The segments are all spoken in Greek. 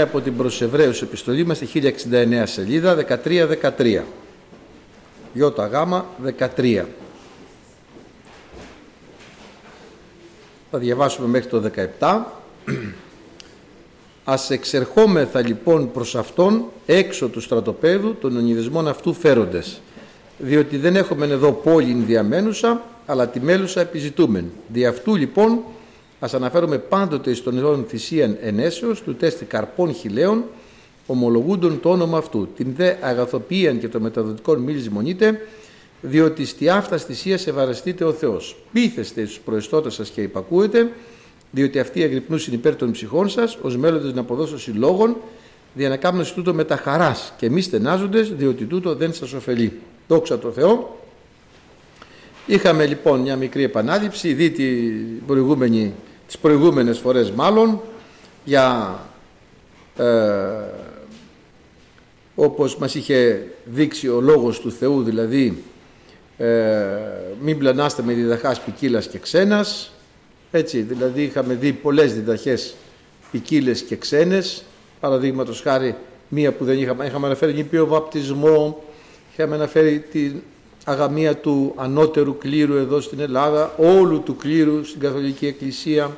από την προσεβραίους επιστολή μας, 1069 σελίδα, 13-13. Ιώτα γάμα 13. Θα διαβάσουμε μέχρι το 17. Ας εξερχόμεθα λοιπόν προς Αυτόν έξω του στρατοπέδου των ονειδισμών αυτού φέροντες. Διότι δεν έχουμε εδώ πόλη διαμένουσα, αλλά τη μέλουσα επιζητούμεν. Δι' αυτού λοιπόν ας αναφέρουμε πάντοτε στον ειδών θυσίαν ενέσεως του τέστη καρπών χιλέων, ομολογούντων το όνομα αυτού. Την δε αγαθοποίαν και το μεταδοτικών μίλης μονείτε, διότι στη αυτά θυσίας ευαρεστείτε ο Θεός. Πείθεστε στους προεστώτες σας και υπακούετε, διότι αυτοί αγρυπνούσιν υπέρ των ψυχών σας, ως μέλλοντες να αποδώσω συλλόγων, δια να κάνουν τούτο με τα χαράς και μη στενάζοντες, διότι τούτο δεν σας ωφελεί. Δόξα τω Θεώ. Είχαμε λοιπόν μια μικρή επανάληψη, δει την προηγούμενη, τις προηγούμενες φορές μάλλον, για ε, όπως μας είχε δείξει ο λόγος του Θεού, δηλαδή ε, μην πλανάστε με διδαχάς ποικίλας και ξένας, έτσι, δηλαδή είχαμε δει πολλές διδαχές ποικίλες και ξένες, παραδείγματος χάρη μία που δεν είχαμε, είχαμε αναφέρει νηπίο βαπτισμό, είχαμε αναφέρει την αγαμία του ανώτερου κλήρου εδώ στην Ελλάδα, όλου του κλήρου στην Καθολική Εκκλησία.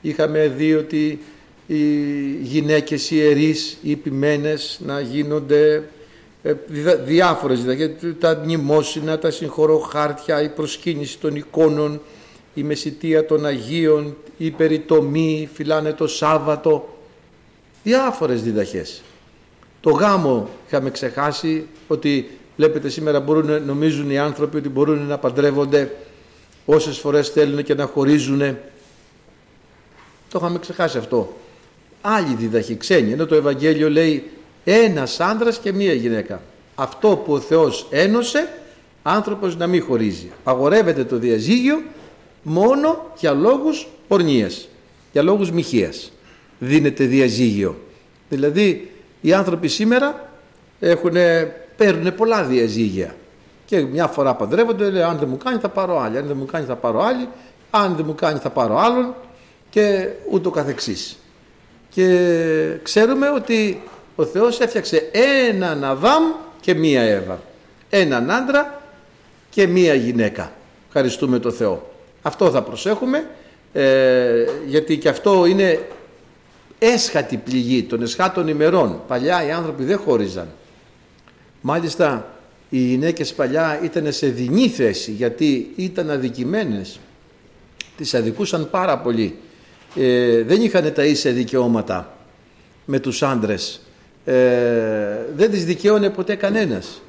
Είχαμε δει ότι οι γυναίκες ιερείς, οι επιμένες να γίνονται ε, διάφορες διδαχές, τα μνημόσυνα, τα συγχωροχάρτια, η προσκύνηση των εικόνων, η μεσητεία των Αγίων, η περιτομή, φυλάνε το Σάββατο, διάφορες διδαχές. Το γάμο είχαμε ξεχάσει ότι βλέπετε σήμερα μπορούν, νομίζουν οι άνθρωποι ότι μπορούν να παντρεύονται όσες φορές θέλουν και να χωρίζουν. Το είχαμε ξεχάσει αυτό. Άλλη διδαχή ξένη, ενώ το Ευαγγέλιο λέει ένας άντρας και μία γυναίκα. Αυτό που ο Θεός ένωσε, άνθρωπος να μην χωρίζει. Αγορεύεται το διαζύγιο μόνο για λόγους πορνείας, για λόγους μοιχείας δίνεται διαζύγιο. Δηλαδή οι άνθρωποι σήμερα έχουν, παίρνουν πολλά διαζύγια και μια φορά παντρεύονται, λέει αν δεν μου κάνει θα πάρω άλλη, αν δεν μου κάνει θα πάρω άλλη, αν δεν μου κάνει θα πάρω άλλον και ούτω καθεξής. Και ξέρουμε ότι ο Θεός έφτιαξε έναν Αδάμ και μία Εύα. Έναν άντρα και μία γυναίκα. Ευχαριστούμε το Θεό. Αυτό θα προσέχουμε ε, γιατί και αυτό είναι έσχατη πληγή των εσχάτων ημερών. Παλιά οι άνθρωποι δεν χώριζαν. Μάλιστα οι γυναίκες παλιά ήταν σε δεινή θέση γιατί ήταν αδικημένες. Τις αδικούσαν πάρα πολύ. Ε, δεν είχαν τα ίσια δικαιώματα με τους άντρες. Ε, δεν τις δικαιώνε ποτέ κανένας.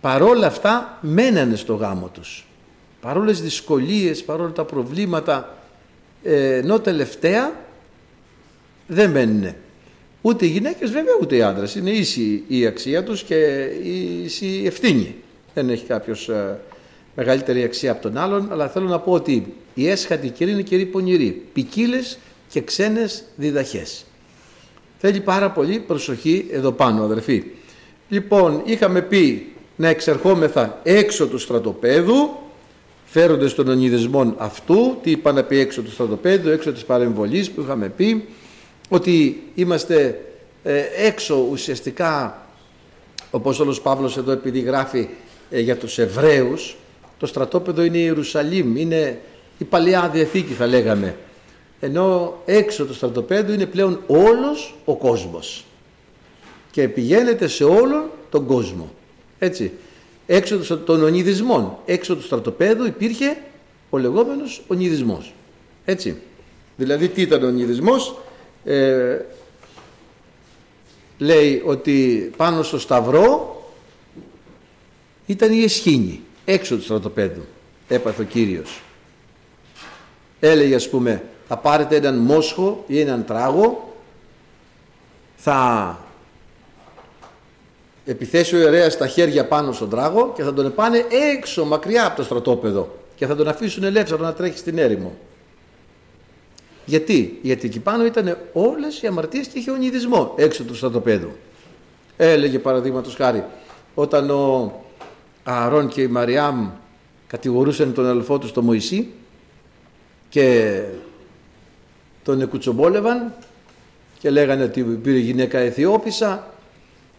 Παρόλα αυτά μένανε στο γάμο τους παρόλες δυσκολίες, παρόλα τα προβλήματα, ε, ενώ τελευταία δεν μένουν. Ούτε οι γυναίκες βέβαια ούτε οι άντρες. Είναι ίση η αξία τους και ίση η ευθύνη. Δεν έχει κάποιος ε, μεγαλύτερη αξία από τον άλλον, αλλά θέλω να πω ότι η έσχατη καιρή είναι καιρή πονηρή. Ποικίλες και ξένες διδαχές. Θέλει πάρα πολύ προσοχή εδώ πάνω αδερφοί. Λοιπόν, είχαμε πει να εξερχόμεθα έξω του στρατοπέδου, φέροντες των ονειδισμών αυτού, τι είπα να πει έξω του στρατοπέδου, έξω της παρεμβολής που είχαμε πει, ότι είμαστε ε, έξω ουσιαστικά, ο Απόστολος Παύλος εδώ επειδή γράφει ε, για τους Εβραίους, το στρατόπεδο είναι η Ιερουσαλήμ, είναι η Παλαιά Διαθήκη θα λέγαμε, ενώ έξω του στρατοπέδου είναι πλέον όλος ο κόσμος και πηγαίνετε σε όλον τον κόσμο. Έτσι έξω των ονειδισμών. Έξω του στρατοπέδου υπήρχε ο λεγόμενος ονειδισμός. Έτσι. Δηλαδή τι ήταν ο ονειδισμός; Ε, λέει ότι πάνω στο σταυρό ήταν η εσχήνη. Έξω του στρατοπέδου έπαθε ο Κύριος. Έλεγε ας πούμε θα πάρετε έναν μόσχο ή έναν τράγο θα επιθέσει ο ιερέας τα χέρια πάνω στον τράγο και θα τον πάνε έξω μακριά από το στρατόπεδο και θα τον αφήσουν ελεύθερο να τρέχει στην έρημο. Γιατί, γιατί εκεί πάνω ήταν όλες οι αμαρτίες και είχε ονειδισμό έξω του στρατοπέδου. Έλεγε παραδείγματος χάρη, όταν ο Ααρών και η Μαριάμ κατηγορούσαν τον αδελφό τους στο Μωυσή και τον εκουτσομπόλευαν και λέγανε ότι πήρε γυναίκα Αιθιόπισσα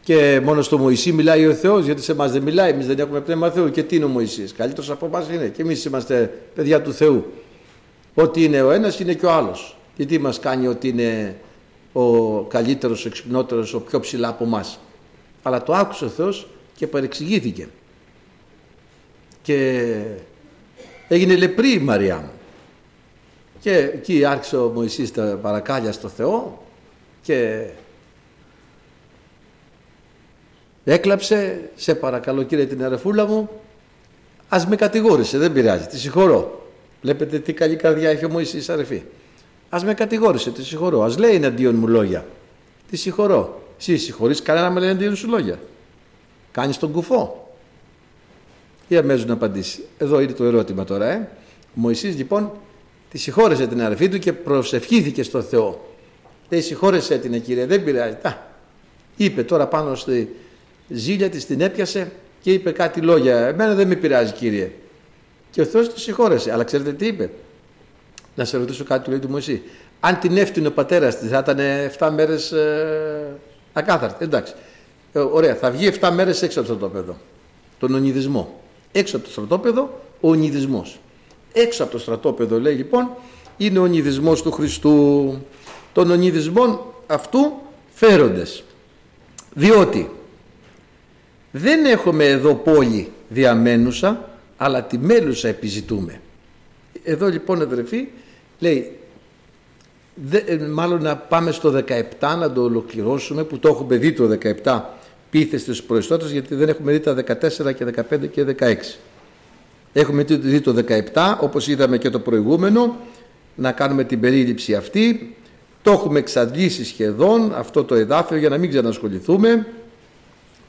και μόνο στο Μωυσή μιλάει ο Θεός γιατί σε εμάς δεν μιλάει, εμείς δεν έχουμε πνεύμα Θεού και τι είναι ο Μωυσής, καλύτερος από εμάς είναι και εμείς είμαστε παιδιά του Θεού. Ό,τι είναι ο ένας είναι και ο άλλος. Και τι μας κάνει ότι είναι ο καλύτερος, ο εξυπνότερος, ο πιο ψηλά από εμάς. Αλλά το άκουσε ο Θεός και παρεξηγήθηκε. Και έγινε λεπρή η Μαριά μου. Και εκεί άρχισε ο Μωυσής τα παρακάλια στο Θεό και έκλαψε, σε παρακαλώ κύριε την αρεφούλα μου, ας με κατηγόρησε, δεν πειράζει, τη συγχωρώ. Βλέπετε τι καλή καρδιά έχει ο Μωυσής αρεφή. Ας με κατηγόρησε, τη συγχωρώ, ας λέει εναντίον μου λόγια. Τη συγχωρώ. Εσύ συγχωρείς κανένα με λέει εναντίον σου λόγια. Κάνεις τον κουφό. Ή αμέσως να απαντήσει. Εδώ είναι το ερώτημα τώρα. Ε. Ο Μωυσής λοιπόν τη συγχώρεσε την αρεφή του και προσευχήθηκε στο Θεό. Λέει συγχώρεσε την κύριε, δεν πειράζει. Α, είπε τώρα πάνω στη ζήλια της την έπιασε και είπε κάτι λόγια. Εμένα δεν με πειράζει κύριε. Και ο Θεός τη συγχώρεσε. Αλλά ξέρετε τι είπε; Να σε ρωτήσω κάτι του λέει του Μωυσή. Αν την έφτιανε ο πατέρας της, θα ήταν 7 μέρες ε, ακάθαρτη. Εντάξει. Ε, ωραία, θα βγει 7 μέρες έξω από το στρατόπεδο. Τον ονειδισμό. Έξω από το στρατόπεδο, ο ονειδισμός. Έξω από το στρατόπεδο λέει λοιπόν είναι ο ονειδισμός του Χριστού. Των ονειδισμών αυτού φέροντες. Διότι δεν έχουμε εδώ πόλη διαμένουσα, αλλά τη μέλουσα επιζητούμε. Εδώ λοιπόν αδερφοί λέει, δε, μάλλον να πάμε στο 17 να το ολοκληρώσουμε που το έχουμε δει το 17 πείθεστε στους προϊστώτες γιατί δεν έχουμε δει τα 14 και 15 και 16. Έχουμε δει το 17 όπως είδαμε και το προηγούμενο να κάνουμε την περίληψη αυτή. Το έχουμε εξαντλήσει σχεδόν αυτό το εδάφιο για να μην ξανασχοληθούμε.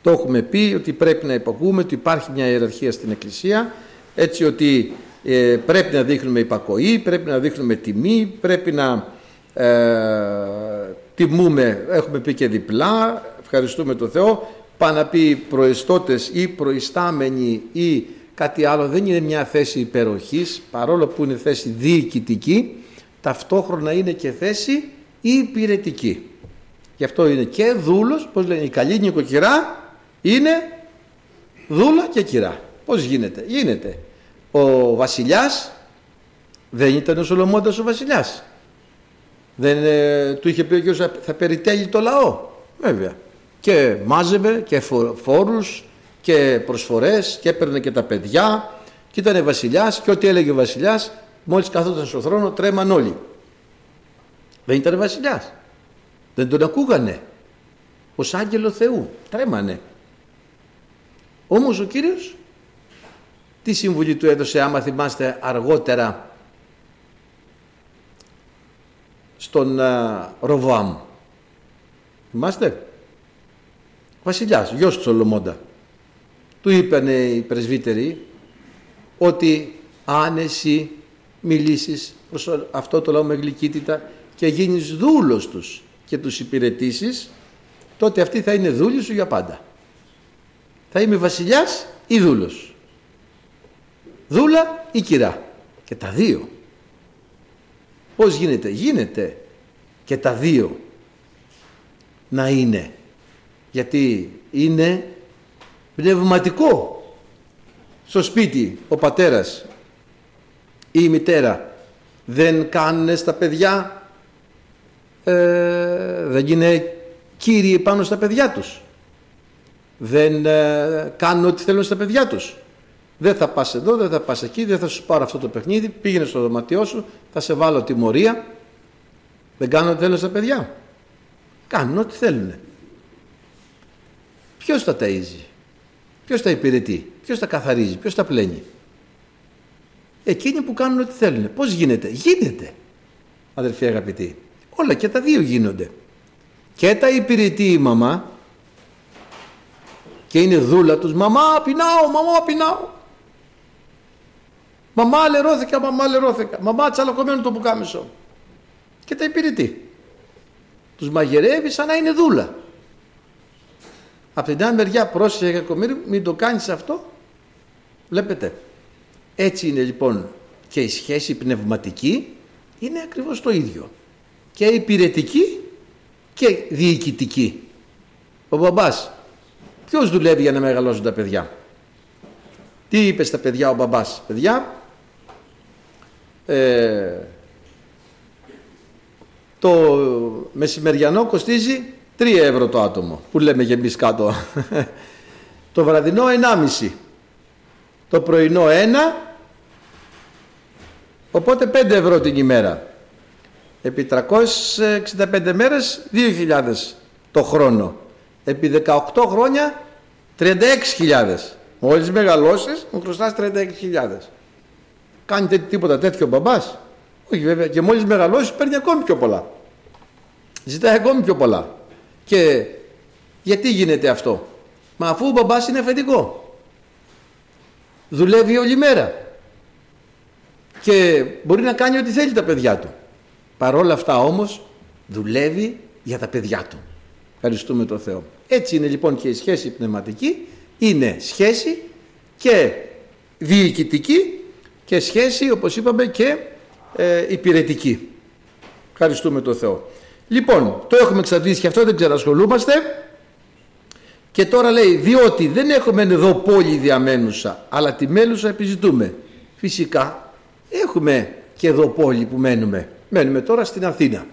Το έχουμε πει ότι πρέπει να υπακούμε ότι υπάρχει μια ιεραρχία στην Εκκλησία έτσι ότι ε, πρέπει να δείχνουμε υπακοή, πρέπει να δείχνουμε τιμή, πρέπει να ε, τιμούμε, έχουμε πει και διπλά, ευχαριστούμε τον Θεό, πάνω να πει προεστώτες ή προϊστάμενοι ή κάτι άλλο, δεν είναι μια θέση υπεροχής, παρόλο που είναι θέση διοικητική, ταυτόχρονα είναι και θέση υπηρετική. Γι' αυτό είναι και δούλος, πώς λένε, η καλή νοικοκυρά είναι δούλα και κυρά. Πώς γίνεται; Γίνεται. Ο βασιλιάς δεν ήταν ο Σολομώντας ο βασιλιάς. Δεν ε, του είχε πει ο θα περιτέλει το λαό. Βέβαια. Και μάζευε και φόρους και προσφορές και έπαιρνε και τα παιδιά και ήταν βασιλιάς και ό,τι έλεγε ο βασιλιάς μόλις καθόταν στο θρόνο τρέμαν όλοι. Δεν ήταν βασιλιάς. Δεν τον ακούγανε. Ως άγγελο Θεού. Τρέμανε. Όμως ο Κύριος τι συμβουλή του έδωσε άμα θυμάστε αργότερα στον uh, Ροβάμ. Θυμάστε; Βασιλιάς, γιος του Σολομώντα. Του είπαν οι πρεσβύτεροι ότι αν εσύ μιλήσεις προς αυτό το λαό με γλυκύτητα και γίνεις δούλος τους και τους υπηρετήσεις τότε αυτοί θα είναι δούλοι σου για πάντα. Θα είμαι βασιλιάς ή δούλος. Δούλα ή κυρά. Και τα δύο. Πώς γίνεται. Γίνεται και τα δύο να είναι. Γιατί είναι πνευματικό. Στο σπίτι ο πατέρας ή η μητέρα δεν κάνουν στα παιδιά ε, δεν είναι κύριοι πάνω στα παιδιά τους δεν ε, κάνουν ό,τι θέλουν στα παιδιά τους δεν θα πας εδώ, δεν θα πας εκεί, δεν θα σου πάρω αυτό το παιχνίδι, πήγαινε στο δωματιό σου, θα σε βάλω τιμωρία. Δεν κάνω ό,τι θέλω στα παιδιά. Κάνουν ό,τι θέλουν. Ποιος τα ταΐζει, ποιος τα υπηρετεί, ποιος τα καθαρίζει, ποιος τα πλένει; Εκείνοι που κάνουν ό,τι θέλουν. Πώς γίνεται; Γίνεται, αδερφοί αγαπητοί. Όλα και τα δύο γίνονται. Και τα υπηρετεί η μαμά και είναι δούλα τους. Μαμά πεινάω, μαμά πεινάω. Μαμά λερώθηκα, μαμά λερώθηκα. Μαμά τσαλακωμένο το πουκάμισο. Και τα υπηρετεί. Τους μαγειρεύει σαν να είναι δούλα. Από την άλλη μεριά πρόσεχε κακομίρι, μην το κάνεις αυτό. Βλέπετε. Έτσι είναι λοιπόν και η σχέση πνευματική είναι ακριβώς το ίδιο. Και υπηρετική και διοικητική. Ο μπαμπάς, ποιος δουλεύει για να μεγαλώσουν τα παιδιά; Τι είπες στα παιδιά ο μπαμπάς; Παιδιά, ε, το μεσημεριανό κοστίζει 3 ευρώ το άτομο που λέμε και εμείς κάτω. το βραδινό 1,5. Το πρωινό 1. Οπότε 5 ευρώ την ημέρα. Επί 365 μέρες 2.000 το χρόνο. Επί 18 χρόνια 36.000. Μόλις μεγαλώσεις μου χρωστάς 36.000. Κάνετε τίποτα τέτοιο μπαμπάς. Όχι βέβαια και μόλις μεγαλώσεις παίρνει ακόμη πιο πολλά. Ζητάει ακόμη πιο πολλά. Και γιατί γίνεται αυτό; Μα αφού ο μπαμπάς είναι αφεντικό. Δουλεύει όλη μέρα. Και μπορεί να κάνει ό,τι θέλει τα παιδιά του. Παρόλα αυτά όμως δουλεύει για τα παιδιά του. Ευχαριστούμε τον Θεό. Έτσι είναι λοιπόν και η σχέση πνευματική. Είναι σχέση και διοικητική και σχέση όπως είπαμε και ε, υπηρετική. Ευχαριστούμε τον Θεό. Λοιπόν, το έχουμε εξαντλήσει και αυτό δεν ξανασχολούμαστε. Και τώρα λέει, διότι δεν έχουμε εδώ πόλη διαμένουσα, αλλά τη μέλουσα επιζητούμε. Φυσικά, έχουμε και εδώ πόλη που μένουμε. Μένουμε τώρα στην Αθήνα.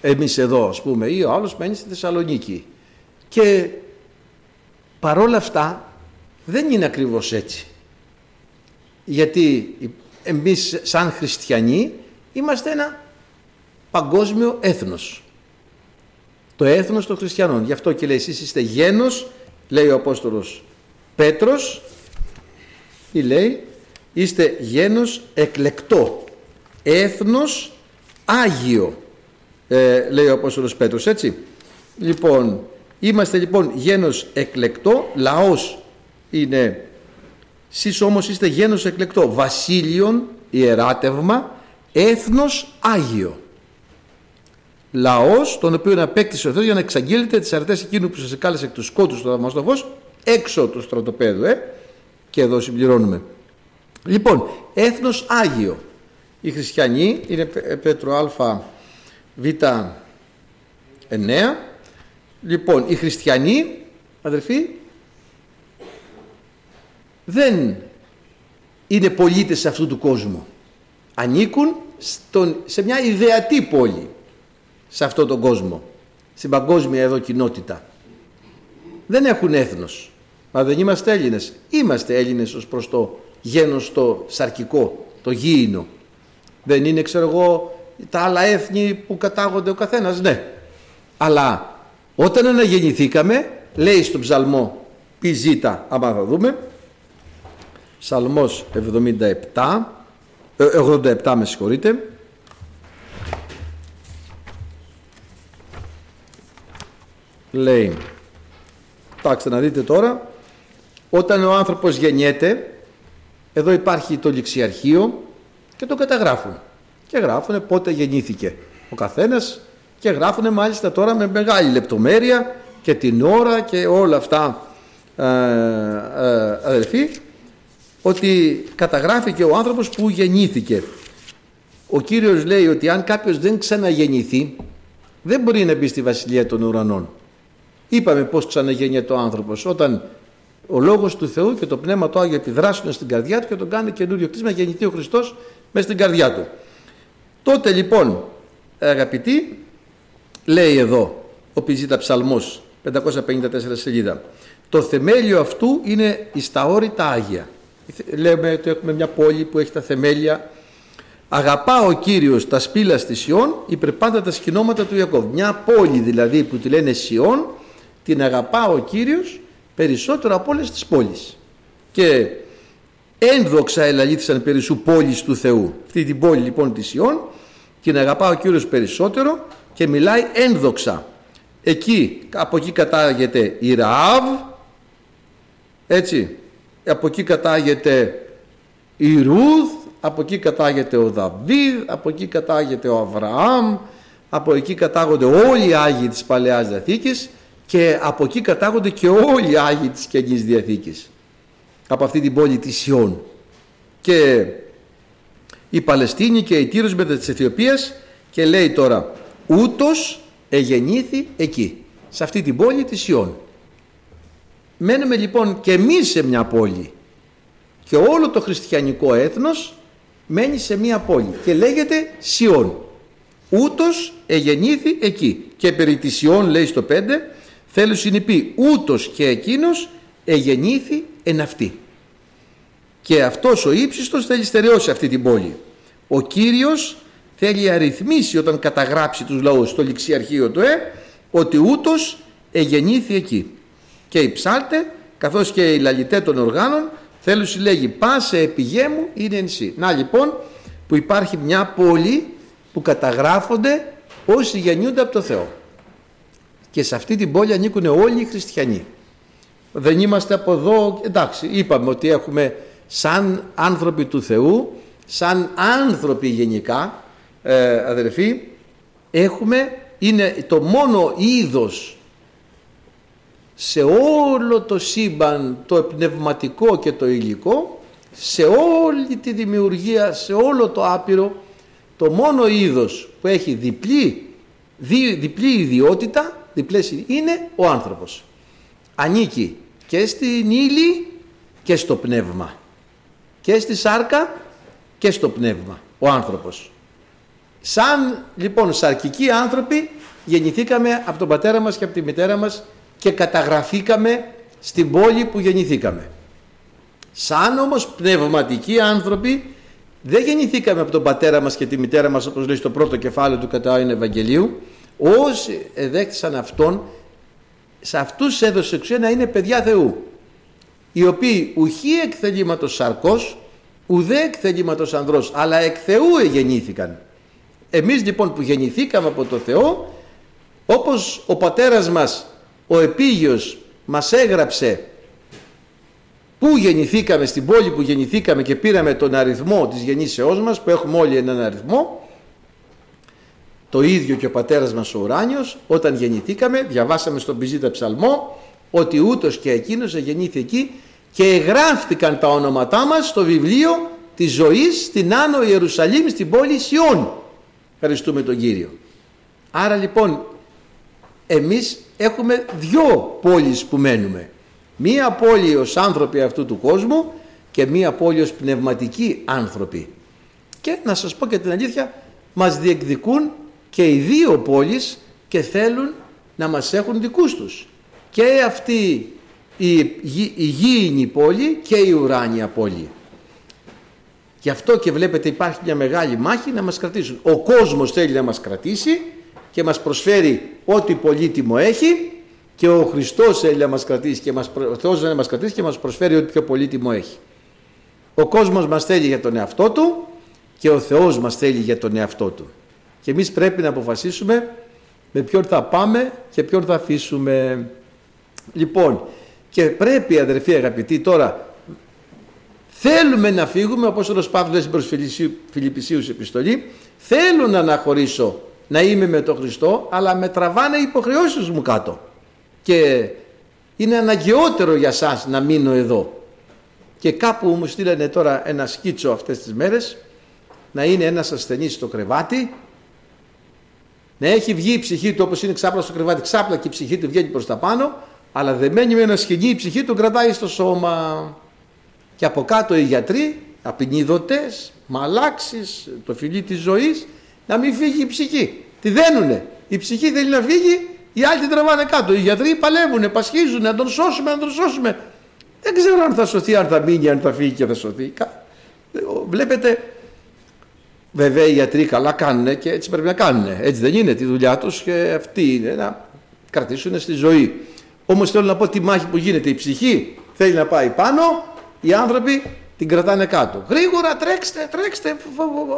Εμείς εδώ, ας πούμε, ή ο άλλος μένει στη Θεσσαλονίκη. Και παρόλα αυτά, δεν είναι ακριβώς έτσι. Γιατί εμείς σαν χριστιανοί είμαστε ένα παγκόσμιο έθνος. Το έθνος των χριστιανών. Γι' αυτό και λέει εσείς είστε γένος, λέει ο Απόστολος Πέτρος, ή λέει είστε γένος εκλεκτό, έθνος Άγιο, ε, λέει ο Απόστολος Πέτρος, έτσι. Λοιπόν, είμαστε λοιπόν γένος εκλεκτό, λαός είναι, εσείς όμως είστε γένος εκλεκτό, βασίλειον, ιεράτευμα, έθνος Άγιο. Λαός τον οποίο απέκτησε ο Θεός για να εξαγγείλετε τις αρετές εκείνου που σας εκάλεσε εκ του σκότους στο θαυμαστό φως έξω του στρατοπέδου ε; και εδώ συμπληρώνουμε. Λοιπόν έθνος Άγιο. Οι χριστιανοί είναι Πέτρο Α Β 9 λοιπόν οι χριστιανοί αδερφοί δεν είναι πολίτες αυτού του κόσμου ανήκουν στον, σε μια ιδεατή πόλη σε αυτόν τον κόσμο, στην παγκόσμια εδώ κοινότητα. Δεν έχουν έθνος. Μα δεν είμαστε Έλληνες. Είμαστε Έλληνες ως προς το γένος το σαρκικό, το γήινο. Δεν είναι ξέρω εγώ τα άλλα έθνη που κατάγονται ο καθένας. Ναι. Αλλά όταν αναγεννηθήκαμε λέει στον ψαλμό πι ζήτα άμα θα δούμε ψαλμός 77 87 ε, με συγχωρείτε. Λέει κοιτάξτε να δείτε τώρα όταν ο άνθρωπος γεννιέται εδώ υπάρχει το ληξιαρχείο και το καταγράφουν. Και γράφουν πότε γεννήθηκε ο καθένας και γράφουν μάλιστα τώρα με μεγάλη λεπτομέρεια και την ώρα και όλα αυτά ε, ε, αδελφοί ότι καταγράφηκε ο άνθρωπος που γεννήθηκε. Ο Κύριος λέει ότι αν κάποιος δεν ξαναγεννηθεί δεν μπορεί να μπει στη Βασιλεία των Ουρανών. Είπαμε πώς ξαναγέννιεται ο άνθρωπος. Όταν ο Λόγος του Θεού και το Πνεύμα του Άγιο επιδράσουν στην καρδιά του και τον κάνει καινούριο κτίσμα γεννηθεί ο Χριστός μέσα στην καρδιά του. Τότε λοιπόν αγαπητοί λέει εδώ ο Πιζίτα Ψαλμός 554 σελίδα το θεμέλιο αυτού είναι η όρητα Άγια. Λέμε ότι έχουμε μια πόλη που έχει τα θεμέλια Αγαπά ο Κύριος τα σπήλα στη Σιών υπερπάντα τα σκηνώματα του Ιακώβ. Μια πόλη δηλαδή που τη λένε Σιών την αγαπά ο Κύριος περισσότερο από όλες τις πόλεις και ένδοξα ελαλήθησαν περί σου πόλης του Θεού αυτή την πόλη λοιπόν της Ιών την αγαπά ο Κύριος περισσότερο και μιλάει ένδοξα. Εκεί από εκεί κατάγεται η Ραάβ έτσι. Από εκεί κατάγεται η Ρούθ από εκεί κατάγεται ο Δαβίδ από εκεί κατάγεται ο Αβραάμ από εκεί κατάγονται όλοι οι Άγιοι της Παλαιάς Διαθήκης και από εκεί κατάγονται και όλοι οι Άγιοι της Καινής Διαθήκης από αυτή την πόλη της Σιών. Και η Παλαιστίνη και η Τύρος μετά της Αιθιοπίας και λέει τώρα ούτως εγεννήθη εκεί, σε αυτή την πόλη της Ιών. Μένουμε λοιπόν και εμείς σε μια πόλη και όλο το χριστιανικό έθνος μένει σε μια πόλη και λέγεται Σιών. Ούτως εγεννήθη εκεί. Και περί της Σιών λέει στο 5 θέλω συνειπεί ούτως και εκείνος εγεννήθη εν αυτή. Και αυτός ο ύψιστος θέλει στερεώσει αυτή την πόλη. Ο Κύριος θέλει αριθμίσει όταν καταγράψει τους λαούς στο ληξιαρχείο του ΕΕ ότι ούτως εγεννήθη εκεί. Και οι ψάλτες καθώς και οι λαλιτέ των οργάνων θέλουν συλλέγει πάσε επιγέμου είναι ενσύ. Να λοιπόν που υπάρχει μια πόλη που καταγράφονται όσοι γεννιούνται από το Θεό. Και σε αυτή την πόλη ανήκουν όλοι οι χριστιανοί. Δεν είμαστε από εδώ, εντάξει είπαμε ότι έχουμε σαν άνθρωποι του Θεού, σαν άνθρωποι γενικά ε, αδερφοί, έχουμε, είναι το μόνο είδος σε όλο το σύμπαν το πνευματικό και το υλικό σε όλη τη δημιουργία, σε όλο το άπειρο το μόνο είδος που έχει διπλή, δι, διπλή ιδιότητα διπλές, είναι ο άνθρωπος. Ανήκει και στην ύλη και στο πνεύμα. Και στη σάρκα και στο πνεύμα ο άνθρωπος σαν λοιπόν σαρκικοί άνθρωποι γεννηθήκαμε από τον πατέρα μας και από τη μητέρα μας και καταγραφήκαμε στην πόλη που γεννηθήκαμε. Σαν όμως πνευματικοί άνθρωποι δεν γεννηθήκαμε από τον πατέρα μας και τη μητέρα μας όπως λέει στο πρώτο κεφάλαιο του κατά Ευαγγελίου όσοι εδέχτησαν αυτόν σε αυτούς έδωσε εξουσία να είναι παιδιά Θεού οι οποίοι ουχή εκ θελήματος σαρκός ουδέ εκ θελήματος ανδρός αλλά εκ Θεού εγεννήθηκαν εμείς λοιπόν που γεννηθήκαμε από το Θεό όπως ο πατέρας μας ο επίγειος μας έγραψε πού γεννηθήκαμε στην πόλη που γεννηθήκαμε και πήραμε τον αριθμό της γεννήσεώς μας που έχουμε όλοι έναν αριθμό το ίδιο και ο πατέρας μας ο ουράνιος όταν γεννηθήκαμε διαβάσαμε στον Πιζίτα Ψαλμό ότι ούτως και εκείνος γεννήθη εκεί και εγγράφτηκαν τα ονόματά μας στο βιβλίο της ζωής στην Άνω Ιερουσαλήμ στην πόλη Σιών ευχαριστούμε τον Κύριο άρα λοιπόν εμείς έχουμε δυο πόλεις που μένουμε. Μία πόλη ως άνθρωποι αυτού του κόσμου και μία πόλη ως πνευματικοί άνθρωποι. Και να σας πω και την αλήθεια, μας διεκδικούν και οι δύο πόλεις και θέλουν να μας έχουν δικούς τους. Και αυτή η, η γήινη πόλη και η ουράνια πόλη. Γι' αυτό και βλέπετε υπάρχει μια μεγάλη μάχη να μας κρατήσουν. Ο κόσμος θέλει να μας κρατήσει και μας προσφέρει ό,τι πολύτιμο έχει και ο Χριστός θέλει να μας κρατήσει και μας, ο Θεός να μας κρατήσει και μας προσφέρει ό,τι πιο πολύτιμο έχει. Ο κόσμος μας θέλει για τον εαυτό του και ο Θεός μας θέλει για τον εαυτό του. Και εμείς πρέπει να αποφασίσουμε με ποιον θα πάμε και ποιον θα αφήσουμε. Λοιπόν, και πρέπει αδερφοί αγαπητοί τώρα θέλουμε να φύγουμε όπως ο Παύλος προς Φιλιππισίους επιστολή θέλω να αναχωρήσω να είμαι με τον Χριστό αλλά με τραβάνε οι υποχρεώσεις μου κάτω. Και είναι αναγκαιότερο για σας να μείνω εδώ και κάπου μου στείλανε τώρα ένα σκίτσο αυτές τις μέρες να είναι ένας ασθενής στο κρεβάτι να έχει βγει η ψυχή του όπως είναι ξάπλα στο κρεβάτι ξάπλα και η ψυχή του βγαίνει προς τα πάνω αλλά δεμένη με ένα σκηνή η ψυχή του κρατάει στο σώμα και από κάτω οι γιατροί απεινίδωτες, μαλάξεις, το φιλί της ζωής να μην φύγει η ψυχή. Τη δένουνε. Η ψυχή θέλει να φύγει, οι άλλοι την τραβάνε κάτω. Οι γιατροί παλεύουν, πασχίζουν, να τον σώσουμε, να τον σώσουμε. Δεν ξέρω αν θα σωθεί, αν θα μείνει, αν θα φύγει και θα σωθεί. Βλέπετε, βέβαια οι γιατροί καλά κάνουν και έτσι πρέπει να κάνουν. Έτσι δεν είναι τη δουλειά τους και αυτή είναι να κρατήσουν στη ζωή. Όμως θέλω να πω τη μάχη που γίνεται. Η ψυχή θέλει να πάει πάνω, οι άνθρωποι την κρατάνε κάτω. Γρήγορα τρέξτε, τρέξτε,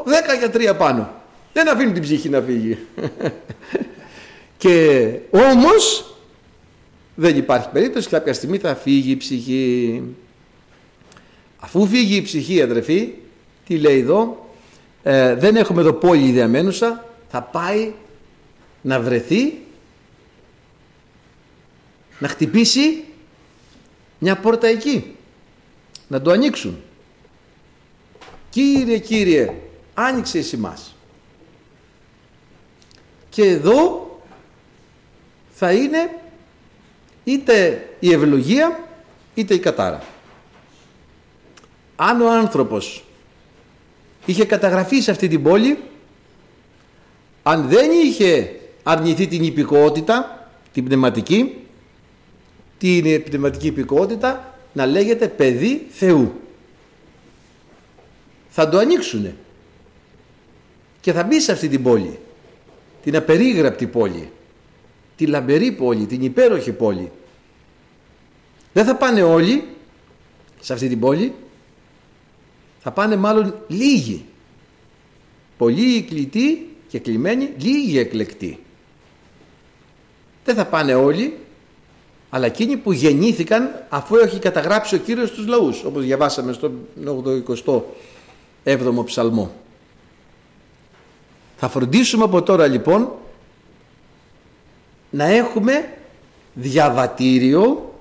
δέκα γιατροί πάνω. Δεν αφήνουν την ψυχή να φύγει. και όμως δεν υπάρχει περίπτωση κάποια στιγμή θα φύγει η ψυχή. Αφού φύγει η ψυχή αδερφή, τι λέει εδώ, ε, δεν έχουμε εδώ πόλη διαμένουσα, θα πάει να βρεθεί, να χτυπήσει μια πόρτα εκεί, να το ανοίξουν. Κύριε, Κύριε, άνοιξε εσύ μας. Και εδώ θα είναι είτε η ευλογία είτε η κατάρα. Αν ο άνθρωπος είχε καταγραφεί σε αυτή την πόλη, αν δεν είχε αρνηθεί την υπηκότητα, την πνευματική, την πνευματική υπηκότητα, να λέγεται παιδί Θεού. Θα το ανοίξουνε και θα μπει σε αυτή την πόλη, την απερίγραπτη πόλη, τη λαμπερή πόλη, την υπέροχη πόλη. Δεν θα πάνε όλοι σε αυτή την πόλη, θα πάνε μάλλον λίγοι. Πολλοί κλητοί και κλειμένοι, λίγοι εκλεκτοί. Δεν θα πάνε όλοι, αλλά εκείνοι που γεννήθηκαν αφού έχει καταγράψει ο Κύριος τους λαούς, όπως διαβάσαμε στο 87ο ψαλμό. Θα φροντίσουμε από τώρα λοιπόν να έχουμε διαβατήριο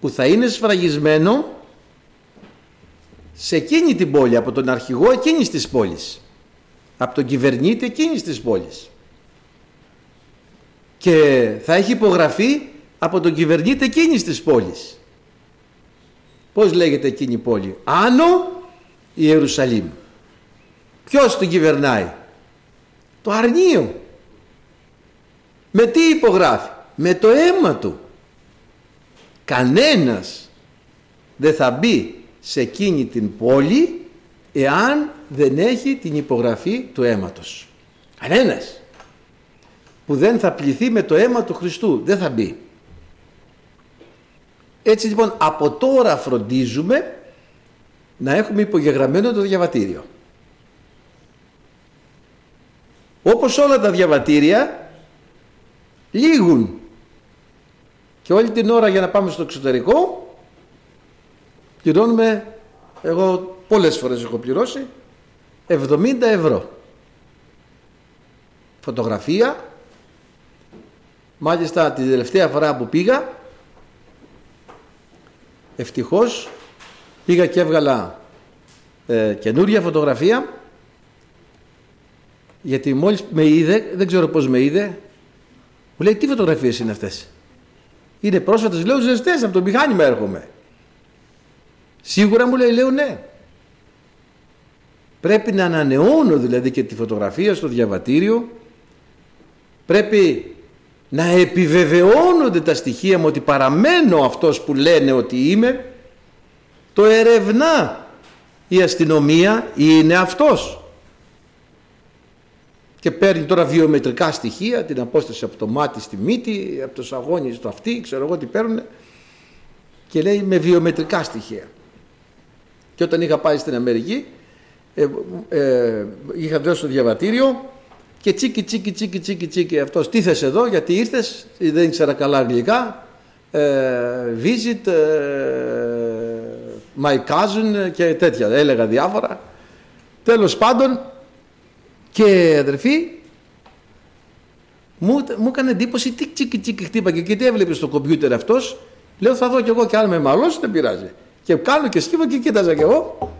που θα είναι σφραγισμένο σε εκείνη την πόλη, από τον αρχηγό εκείνης της πόλης, από τον κυβερνήτη εκείνης της πόλης. Και θα έχει υπογραφεί από τον κυβερνήτη εκείνης της πόλης. Πώς λέγεται εκείνη η πόλη; Άνω η Ιερουσαλήμ. Ποιος τον κυβερνάει; Το αρνείο. Με τι υπογράφει; Με το αίμα του. Κανένας δεν θα μπει σε εκείνη την πόλη εάν δεν έχει την υπογραφή του αίματος. Κανένας που δεν θα πληθεί με το αίμα του Χριστού δεν θα μπει. Έτσι λοιπόν από τώρα φροντίζουμε να έχουμε υπογεγραμμένο το διαβατήριο. Όπως όλα τα διαβατήρια λήγουν και όλη την ώρα για να πάμε στο εξωτερικό πληρώνουμε, εγώ πολλές φορές έχω πληρώσει, 70 ευρώ. Φωτογραφία, μάλιστα την τελευταία φορά που πήγα, ευτυχώς πήγα και έβγαλα ε, καινούρια φωτογραφία γιατί μόλις με είδε, δεν ξέρω πώς με είδε, μου λέει τι φωτογραφίες είναι αυτές; Είναι πρόσφατες, λέω ζεστές, από το μηχάνημα έρχομαι. Σίγουρα μου λέει, λέω ναι. Πρέπει να ανανεώνω δηλαδή και τη φωτογραφία στο διαβατήριο. Πρέπει να επιβεβαιώνονται τα στοιχεία μου ότι παραμένω αυτός που λένε ότι είμαι. Το ερευνά η αστυνομία είναι αυτός και παίρνει τώρα βιομετρικά στοιχεία, την απόσταση από το μάτι στη μύτη, από το σαγόνι στο αυτή, ξέρω εγώ τι παίρνουν και λέει με βιομετρικά στοιχεία. Και όταν είχα πάει στην Αμερική, ε, ε, είχα δώσει το διαβατήριο και τσίκι τσίκι τσίκι τσίκι τσίκι αυτός τι θες εδώ γιατί ήρθες, δεν ήξερα καλά αγγλικά, ε, visit ε, my cousin και τέτοια, έλεγα διάφορα. Τέλος πάντων και αδερφή, μου, μου έκανε εντύπωση τι τσίκι τσίκι χτύπαγε και τι έβλεπε στο κομπιούτερ αυτός. Λέω θα δω κι εγώ και αν με μαλώσει δεν πειράζει. Και κάνω και σκύβω και κοίταζα κι εγώ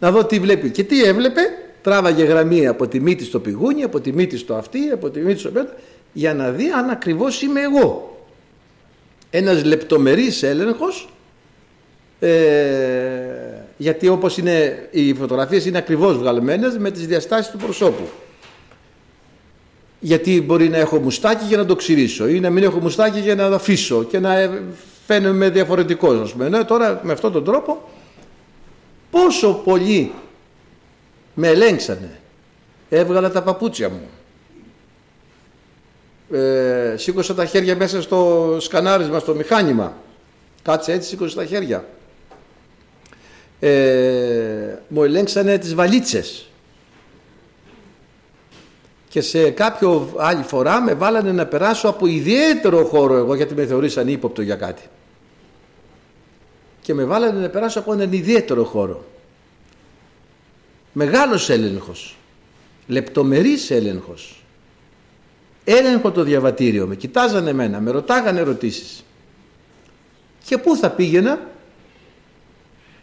να δω τι βλέπει. Και τι έβλεπε, τράβαγε γραμμή από τη μύτη στο πηγούνι, από τη μύτη στο αυτή, από τη μύτη στο πέτρο, για να δει αν ακριβώς είμαι εγώ. Ένας λεπτομερής έλεγχος ε, γιατί όπως είναι οι φωτογραφίες είναι ακριβώς βγαλμένες με τις διαστάσεις του προσώπου γιατί μπορεί να έχω μουστάκι για να το ξυρίσω ή να μην έχω μουστάκι για να το αφήσω και να φαίνομαι διαφορετικός ας πούμε. Ναι, τώρα με αυτόν τον τρόπο πόσο πολύ με ελέγξανε. Έβγαλα τα παπούτσια μου. Ε, σήκωσα τα χέρια μέσα στο σκανάρισμα στο μηχάνημα. Κάτσε έτσι σήκωσα τα χέρια. Ε, μου ελέγξανε τις βαλίτσες. Και σε κάποιο άλλη φορά με βάλανε να περάσω από ιδιαίτερο χώρο εγώ γιατί με θεωρήσαν ύποπτο για κάτι. Και με βάλανε να περάσω από έναν ιδιαίτερο χώρο μεγάλος έλεγχος λεπτομερής έλεγχος έλεγχο το διαβατήριο με κοιτάζανε εμένα με ρωτάγανε ερωτήσεις και πού θα πήγαινα;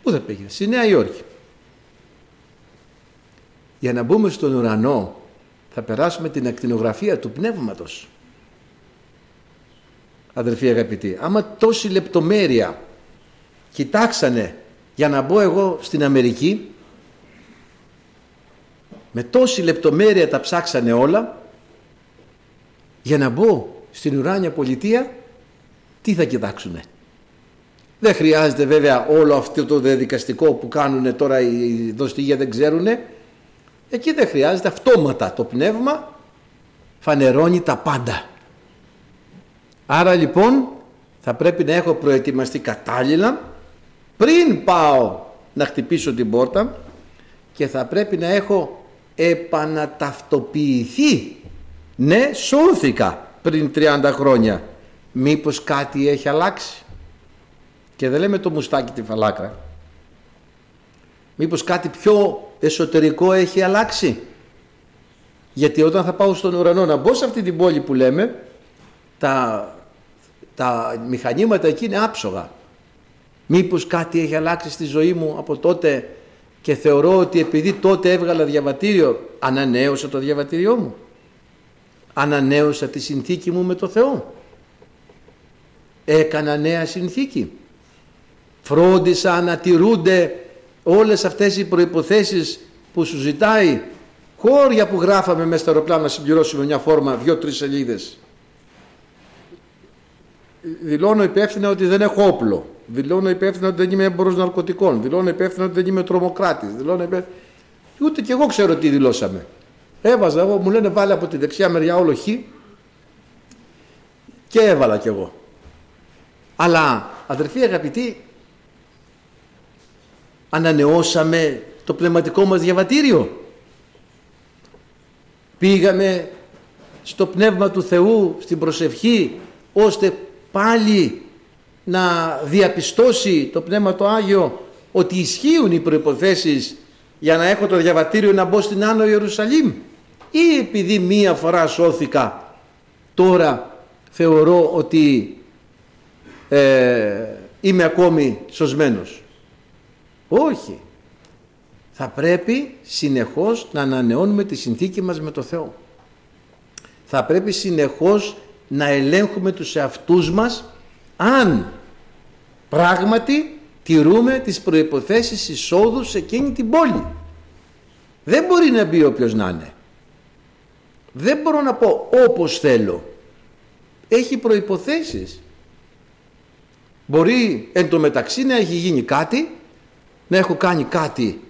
Πού θα πήγαινε, στη Νέα Υόρκη. Για να μπούμε στον ουρανό θα θα περάσουμε την ακτινογραφία του πνεύματος. Αδερφοί αγαπητοί, άμα τόση λεπτομέρεια κοιτάξανε για να μπω εγώ στην Αμερική, με τόση λεπτομέρεια τα ψάξανε όλα, για να μπω στην ουράνια πολιτεία, τι θα κοιτάξουνε; Δεν χρειάζεται βέβαια όλο αυτό το διαδικαστικό που κάνουν τώρα οι δοστηγία δεν ξέρουν. Εκεί δεν χρειάζεται αυτόματα το πνεύμα φανερώνει τα πάντα. Άρα λοιπόν θα πρέπει να έχω προετοιμαστεί κατάλληλα πριν πάω να χτυπήσω την πόρτα και θα πρέπει να έχω επαναταυτοποιηθεί. Ναι, σώθηκα πριν 30 χρόνια. Μήπως κάτι έχει αλλάξει; Και δεν λέμε το μουστάκι τη φαλάκρα. Μήπως κάτι πιο εσωτερικό έχει αλλάξει; Γιατί όταν θα πάω στον ουρανό να μπω σε αυτή την πόλη που λέμε, τα, τα μηχανήματα εκεί είναι άψογα. Μήπως κάτι έχει αλλάξει στη ζωή μου από τότε και θεωρώ ότι επειδή τότε έβγαλα διαβατήριο, ανανέωσα το διαβατήριό μου. Ανανέωσα τη συνθήκη μου με το Θεό. Έκανα νέα συνθήκη φρόντισα να τηρούνται όλες αυτές οι προϋποθέσεις που σου ζητάει χώρια που γράφαμε μέσα στο αεροπλάνο να συμπληρώσουμε μια φόρμα δυο-τρεις σελίδες δηλώνω υπεύθυνα ότι δεν έχω όπλο δηλώνω υπεύθυνα ότι δεν είμαι έμπορος ναρκωτικών. Δηλώνω υπεύθυνα ότι δεν είμαι τρομοκράτης. Δηλώνω υπεύθυνα... ούτε και εγώ ξέρω τι δηλώσαμε. Έβαζα εγώ μου λένε βάλε από τη δεξιά μεριά όλο χ και έβαλα κι εγώ. Αλλά αδερφοί αγαπητοί ανανεώσαμε το πνευματικό μας διαβατήριο. Πήγαμε στο Πνεύμα του Θεού, στην προσευχή, ώστε πάλι να διαπιστώσει το Πνεύμα το Άγιο ότι ισχύουν οι προϋποθέσεις για να έχω το διαβατήριο να μπω στην Άνω Ιερουσαλήμ ή επειδή μία φορά σώθηκα τώρα θεωρώ ότι ε, είμαι ακόμη σωσμένος. Όχι. Θα πρέπει συνεχώς να ανανεώνουμε τη συνθήκη μας με το Θεό. Θα πρέπει συνεχώς να ελέγχουμε τους εαυτούς μας αν πράγματι τηρούμε τις προϋποθέσεις εισόδου σε εκείνη την πόλη. Δεν μπορεί να μπει όποιος να είναι. Δεν μπορώ να πω όπως θέλω. Έχει προϋποθέσεις. Μπορεί εν τω μεταξύ να έχει γίνει κάτι να έχω κάνει κάτι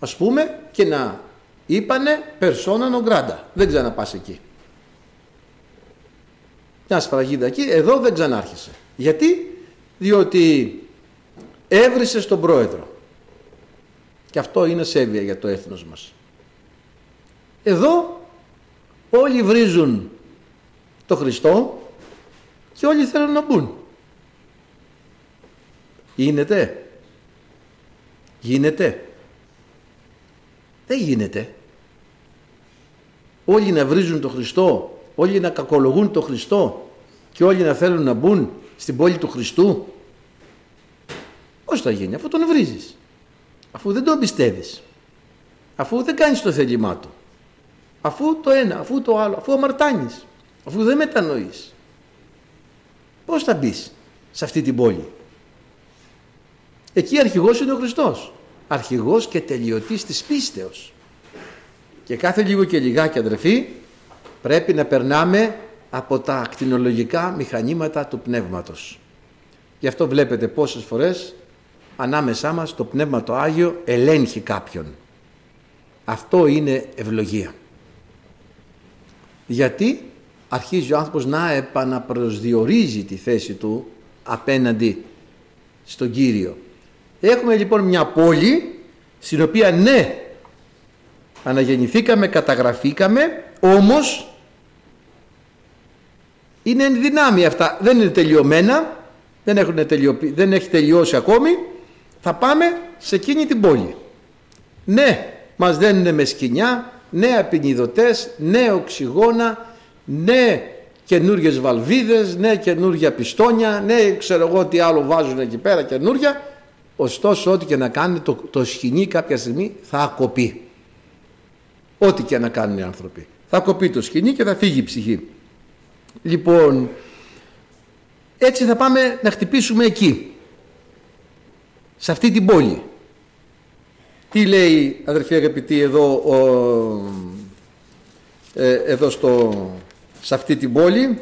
ας πούμε και να είπανε persona non grata. Δεν ξαναπάς εκεί. Μια σφραγίδα εκεί, εδώ δεν ξανάρχισε. Γιατί, διότι έβρισε στον πρόεδρο. Και αυτό είναι σέβεια για το έθνος μας. Εδώ όλοι βρίζουν το Χριστό και όλοι θέλουν να μπουν. Γίνεται. Γίνεται. Δεν γίνεται. Όλοι να βρίζουν τον Χριστό, όλοι να κακολογούν τον Χριστό και όλοι να θέλουν να μπουν στην πόλη του Χριστού. Πώς θα γίνει αφού τον βρίζεις. Αφού δεν τον πιστεύεις. Αφού δεν κάνεις το θέλημά του. Αφού το ένα, αφού το άλλο, αφού αμαρτάνεις. Αφού δεν μετανοείς. Πώς θα μπεις σε αυτή την πόλη. Εκεί αρχηγός είναι ο Χριστός. Αρχηγός και τελειωτής της πίστεως. Και κάθε λίγο και λιγάκι αδερφοί πρέπει να περνάμε από τα ακτινολογικά μηχανήματα του πνεύματος. Γι' αυτό βλέπετε πόσες φορές ανάμεσά μας το Πνεύμα το Άγιο ελέγχει κάποιον. Αυτό είναι ευλογία. Γιατί αρχίζει ο άνθρωπος να επαναπροσδιορίζει τη θέση του απέναντι στον Κύριο. Έχουμε λοιπόν μια πόλη στην οποία ναι αναγεννηθήκαμε, καταγραφήκαμε όμως είναι εν δυνάμει αυτά, δεν είναι τελειωμένα δεν, έχουν δεν έχει τελειώσει ακόμη θα πάμε σε εκείνη την πόλη ναι μας δένουν με σκηνιά ναι απεινιδωτές, ναι οξυγόνα ναι καινούριε βαλβίδες, ναι καινούργια πιστόνια, ναι ξέρω εγώ τι άλλο βάζουν εκεί πέρα καινούρια Ωστόσο ό,τι και να κάνει το, το σκηνή κάποια στιγμή θα ακοπεί. Ό,τι και να κάνουν οι άνθρωποι. Θα κοπεί το σκηνή και θα φύγει η ψυχή. Λοιπόν, έτσι θα πάμε να χτυπήσουμε εκεί. Σε αυτή την πόλη. Τι λέει αδερφοί αγαπητοί εδώ, ο, ε, εδώ στο, σε αυτή την πόλη;